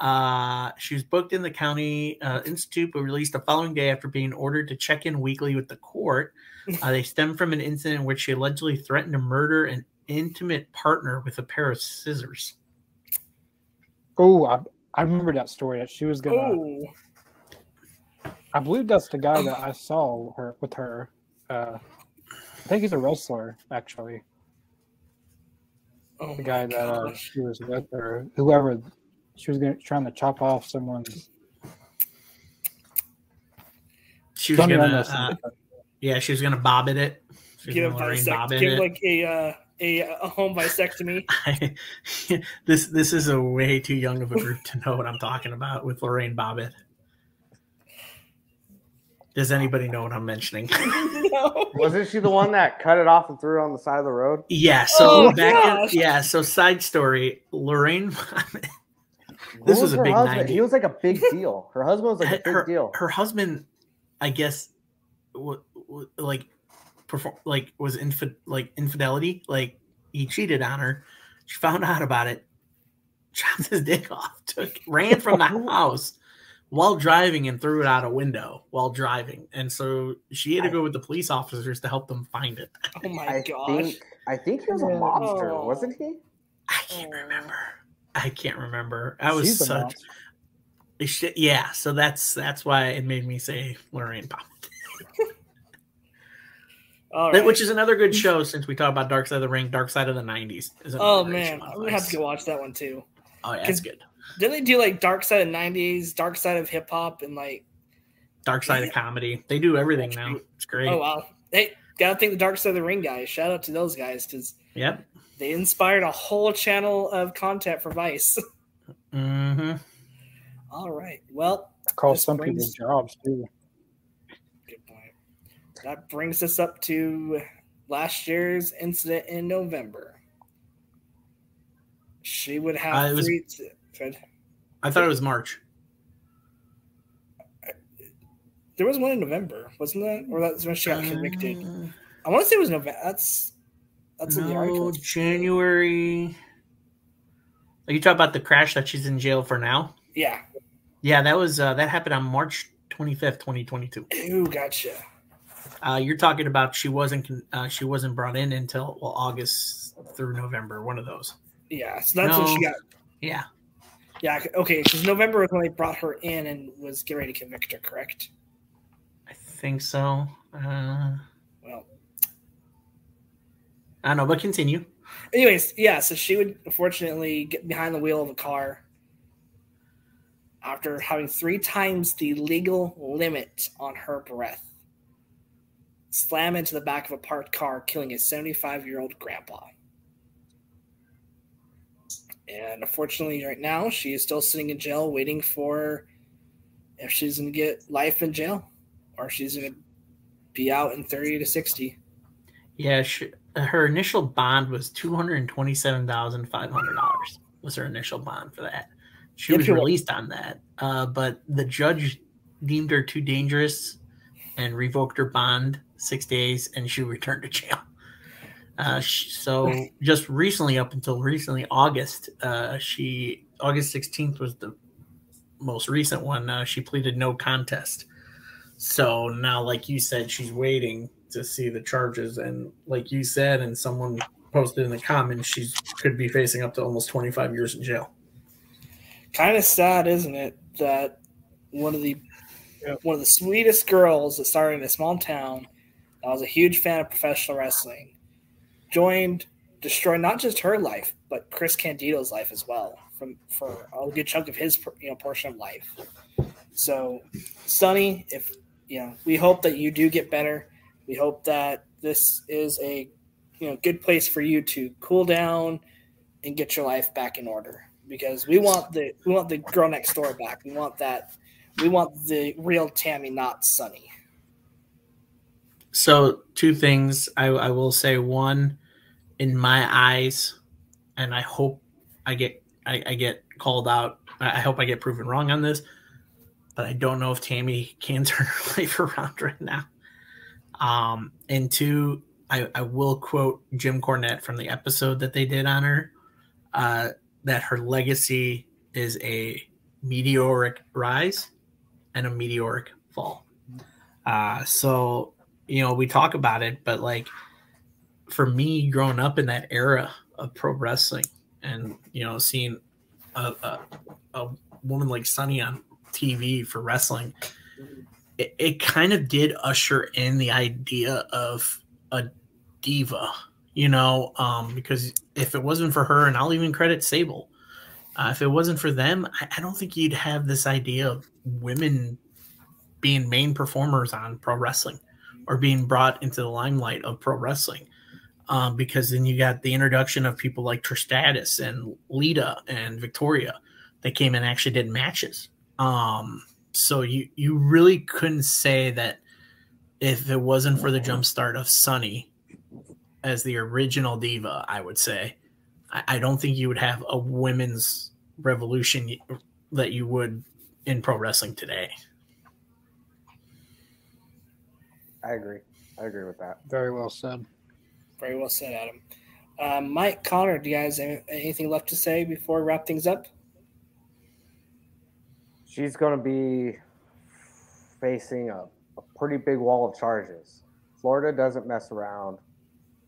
Uh, she was booked in the county uh, institute, but released the following day after being ordered to check in weekly with the court. (laughs) Uh, they stem from an incident in which she allegedly threatened to murder an intimate partner with a pair of scissors. oh I, I remember that story that she was gonna Oh. I believe that's the guy that I saw her with her. Uh, I think he's a wrestler, actually. Oh The guy that uh, she was with, or whoever she was gonna, trying to chop off someone's. She was Tony gonna, uh, yeah, she was gonna bob at it. She was Give, a Lorraine bisect- bob at give it. like a, uh, a a home bisectomy. (laughs) I, this this is a way too young of a group to know what I'm talking about with Lorraine Bobbitt. Does anybody know what I'm mentioning? (laughs) no. Wasn't she the one that cut it off and threw it on the side of the road? yeah. So Oh, back. In, yeah. So side story. Lorraine. (laughs) This was a big husband? 90. He was like a big deal. Her husband was like a big her, deal. her husband, I guess, w- w- like, perform like was infi- like infidelity. Like he cheated on her. She found out about it. Chopped his dick off. Took ran from the (laughs) house while driving and threw it out a window while driving. And so she had to go with the police officers to help them find it. Oh my I gosh. think I think he was a monster Oh. wasn't he? I can't Oh. remember. I can't remember. I was She's such. monster. Shit, yeah, so that's that's why it made me say Lorraine Pop. (laughs) All right. Which is another good show since we talk about Dark Side of the Ring, Dark Side of the '90s. Is oh man, I'm gonna have to go watch that one too. Oh yeah, it's 'cause- good. Didn't they do like Dark Side of '90s, Dark Side of Hip Hop, and like? Dark Side of comedy. They do everything now. It's great. Oh wow. Hey, gotta thank the Dark Side of the Ring guys. Shout out to those guys because Yep. they inspired a whole channel of content for Vice. (laughs) hmm All right. Well, Call some brings- people's jobs too. That brings us up to last year's incident in November. She would have Uh, was- three. I thought it was March. There was one in November, wasn't that? Or that's when she got convicted. Uh, I want to say it was November. That's that's in the article. January. Are you talking about the crash that she's in jail for now? Yeah. Yeah, that was uh, that happened on March 25th, 2022. Ooh, gotcha. Uh, you're talking about she wasn't uh, she wasn't brought in until well August through November, one of those. Yeah. So that's when No. she got. Yeah, Yeah. Okay. Because November was when they brought her in and was getting ready to convict her. Correct. I think so. Uh, Well. I don't know, but continue. Anyways, yeah. So she would unfortunately get behind the wheel of a car after having three times the legal limit on her breath. Slam into the back of a parked car, killing a 75 year old grandpa. And unfortunately, right now, she is still sitting in jail waiting for if she's going to get life in jail or she's going to be out in 30 to 60. Yeah, she, her initial bond was two hundred twenty-seven thousand five hundred dollars. Was her initial bond for that? She Yeah, was she was- released on that, uh, but the judge deemed her too dangerous and revoked her bond six days, and she returned to jail. Uh, so just recently, up until recently, August, uh, she August sixteenth was the most recent one. Uh, she pleaded no contest. So now, like you said, she's waiting to see the charges. And like you said, and someone posted in the comments, she could be facing up to almost 25 years in jail. Kind of sad, isn't it, that one of the one of the sweetest girls that started in a small town that was a huge fan of professional wrestling joined destroyed not just her life but Chris Candido's life as well from for a good chunk of his you know portion of life. So, Sunny, if you know, we hope that you do get better. We hope that this is a you know good place for you to cool down and get your life back in order because we want the we want the girl next door back. We want that. We want the real Tammy, not Sunny. So, two things I, I will say. One, in my eyes, and I hope I get I, I get called out. I hope I get proven wrong on this, but I don't know if Tammy can (laughs) turn her life around right now. Um, and two, I, I will quote Jim Cornette from the episode that they did on her uh, that her legacy is a meteoric rise and a meteoric fall. Uh, so, you know, we talk about it, but like for me, growing up in that era of pro wrestling and, you know, seeing a, a, a woman like Sunny on TV for wrestling, it, it kind of did usher in the idea of a diva, you know, um, because if it wasn't for her, and I'll even credit Sable, uh, if it wasn't for them, I, I, don't think you'd have this idea of women being main performers on pro wrestling or being brought into the limelight of pro wrestling. Um, because then you got the introduction of people like Trish and Lita and Victoria. They came and actually did matches. Um, so you you really couldn't say that if it wasn't for the jumpstart of Sunny as the original diva, I would say I, I don't think you would have a women's revolution that you would in pro wrestling today. I agree. I agree with that. Very well said. Very well said, Adam. Um, Mike, Connor, do you guys have anything left to say before we wrap things up? She's going to be facing a, a pretty big wall of charges. Florida doesn't mess around.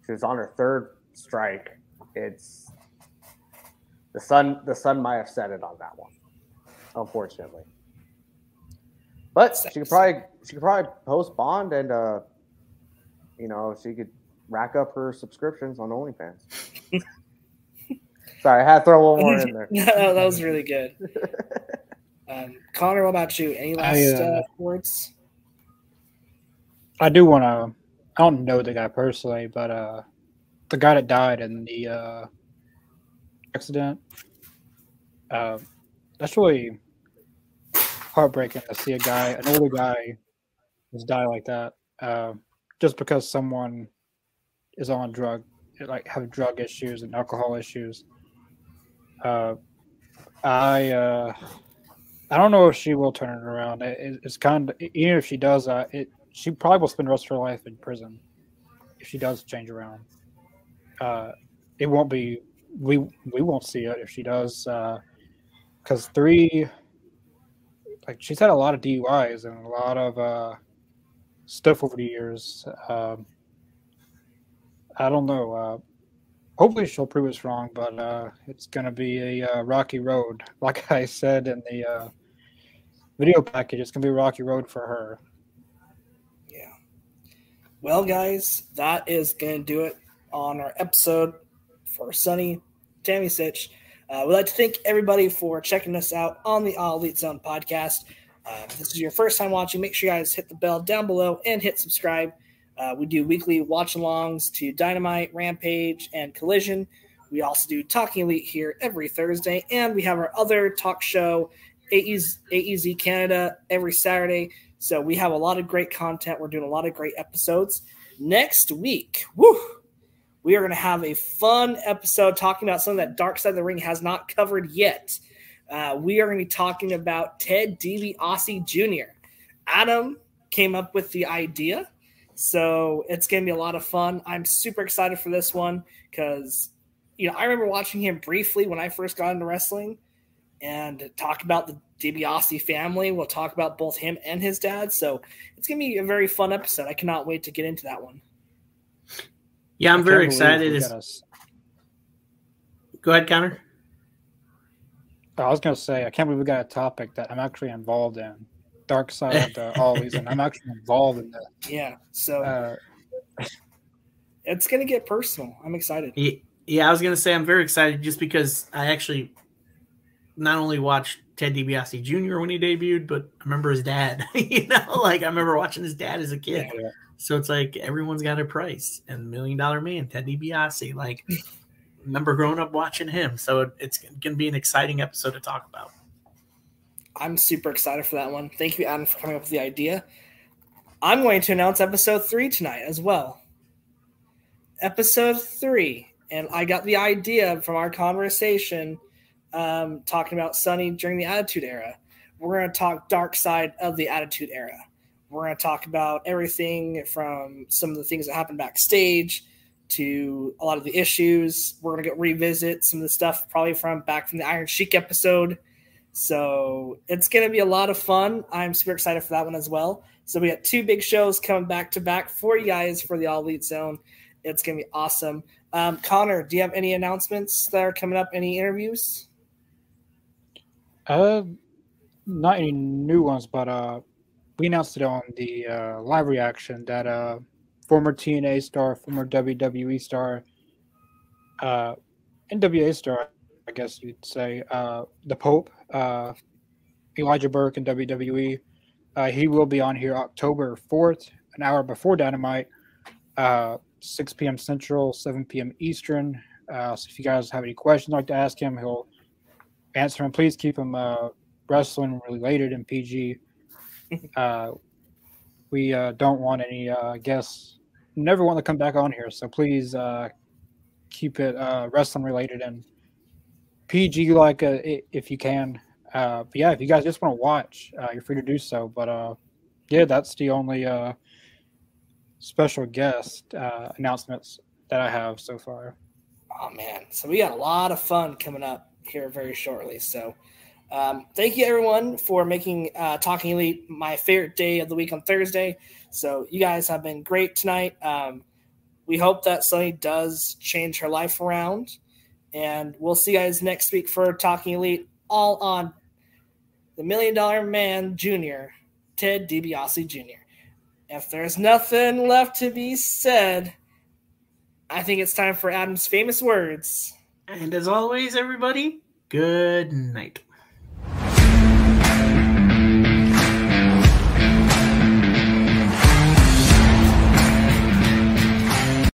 She was on her third strike. It's the sun. The sun might have set it on that one, unfortunately. But she could probably she could probably post bond and uh, you know she could rack up her subscriptions on OnlyFans. (laughs) Sorry, I had to throw one more in there. (laughs) no, that was really good. (laughs) Um, Connor, what about you? Any last I, uh, uh, words? I do want to. I don't know the guy personally, but uh, the guy that died in the uh, accident. Uh, that's really heartbreaking to see a guy, an older guy, just die like that, uh, just because someone is on drug, like have drug issues and alcohol issues. Uh, I uh, I don't know if she will turn it around. It, it's kind of even if she does, uh, it she probably will spend the rest of her life in prison if she does change around. Uh, it won't be we we won't see it if she does because uh, three like she's had a lot of DUIs and a lot of uh, stuff over the years. Um, I don't know. Uh, hopefully she'll prove us wrong, but uh, it's going to be a uh, rocky road. (laughs) Like I said in the uh, video package, it's going to be a rocky road for her. Yeah. Well, guys, that is going to do it on our episode for Sunny Tammy Sytch. Uh, we'd like to thank everybody for checking us out on the All Elite Zone podcast. Uh, if this is your first time watching, make sure you guys hit the bell down below and hit subscribe. Uh, we do weekly watch alongs to Dynamite, Rampage, and Collision. We also do Talking Elite here every Thursday, and we have our other talk show, AEZ, AEZ Canada, every Saturday. So we have a lot of great content. We're doing a lot of great episodes. Next week, woo, we are going to have a fun episode talking about something that Dark Side of the Ring has not covered yet. Uh, we are going to be talking about Ted DiBiase Jr. Adam came up with the idea, so it's going to be a lot of fun. I'm super excited for this one because, you know, I remember watching him briefly when I first got into wrestling and talk about the DiBiase family. We'll talk about both him and his dad. So it's gonna be a very fun episode. I cannot wait to get into that one. Yeah, I'm very excited. we It's- got us- Go ahead, Connor. I was gonna say I can't believe we got a topic that I'm actually involved in. Dark side of the (laughs) Ollies, and I'm actually involved in the. Yeah. So Uh, (laughs) it's gonna get personal. I'm excited. Ye- Yeah, I was gonna say I'm very excited just because I actually not only watched Ted DiBiase Jr. when he debuted, but I remember his dad. (laughs) you know, like I remember watching his dad as a kid. Yeah. So it's like everyone's got a price, and Million Dollar Man, Ted DiBiase, like (laughs) remember growing up watching him. So it's gonna be an exciting episode to talk about. I'm super excited for that one. Thank you, Adam, for coming up with the idea. I'm going to announce episode three tonight as well. Episode three, and I got the idea from our conversation um, talking about Sunny during the Attitude Era. We're going to talk dark side of the Attitude Era. We're going to talk about everything from some of the things that happened backstage to a lot of the issues. We're going to revisit some of the stuff probably from back from the Iron Sheik episode. So it's going to be a lot of fun. I'm super excited for that one as well. So we got two big shows coming back to back for you guys for the All Elite Zone. It's going to be awesome. Um, Connor, do you have any announcements that are coming up? Any interviews? uh, not any new ones, but uh, we announced it on the uh, live reaction that uh, former TNA star, former WWE star, uh, NWA star, I guess you'd say, uh, the Pope, uh, Elijah Burke in WWE. Uh, he will be on here October 4th, an hour before Dynamite, uh, 6 p.m. Central, 7 p.m. Eastern. Uh, so if you guys have any questions like to ask him, he'll answer them. Please keep him uh, wrestling related and PG. (laughs) Uh, we uh, don't want any uh, guests, never want to come back on here. So please uh, keep it uh, wrestling related and PG like uh, if you can. Uh, but yeah, if you guys just want to watch, uh, you're free to do so. But uh, yeah, that's the only uh, special guest uh, announcements that I have so far. Oh man, so we got a lot of fun coming up here very shortly. So um, thank you everyone for making uh, Talking Elite my favorite day of the week on Thursday. So you guys have been great tonight. Um, we hope that Sunny does change her life around, and we'll see you guys next week for Talking Elite, all on the Million Dollar Man Jr., Ted DiBiase Jr. If there's nothing left to be said, I think it's time for Adam's famous words. And as always, everybody, good night.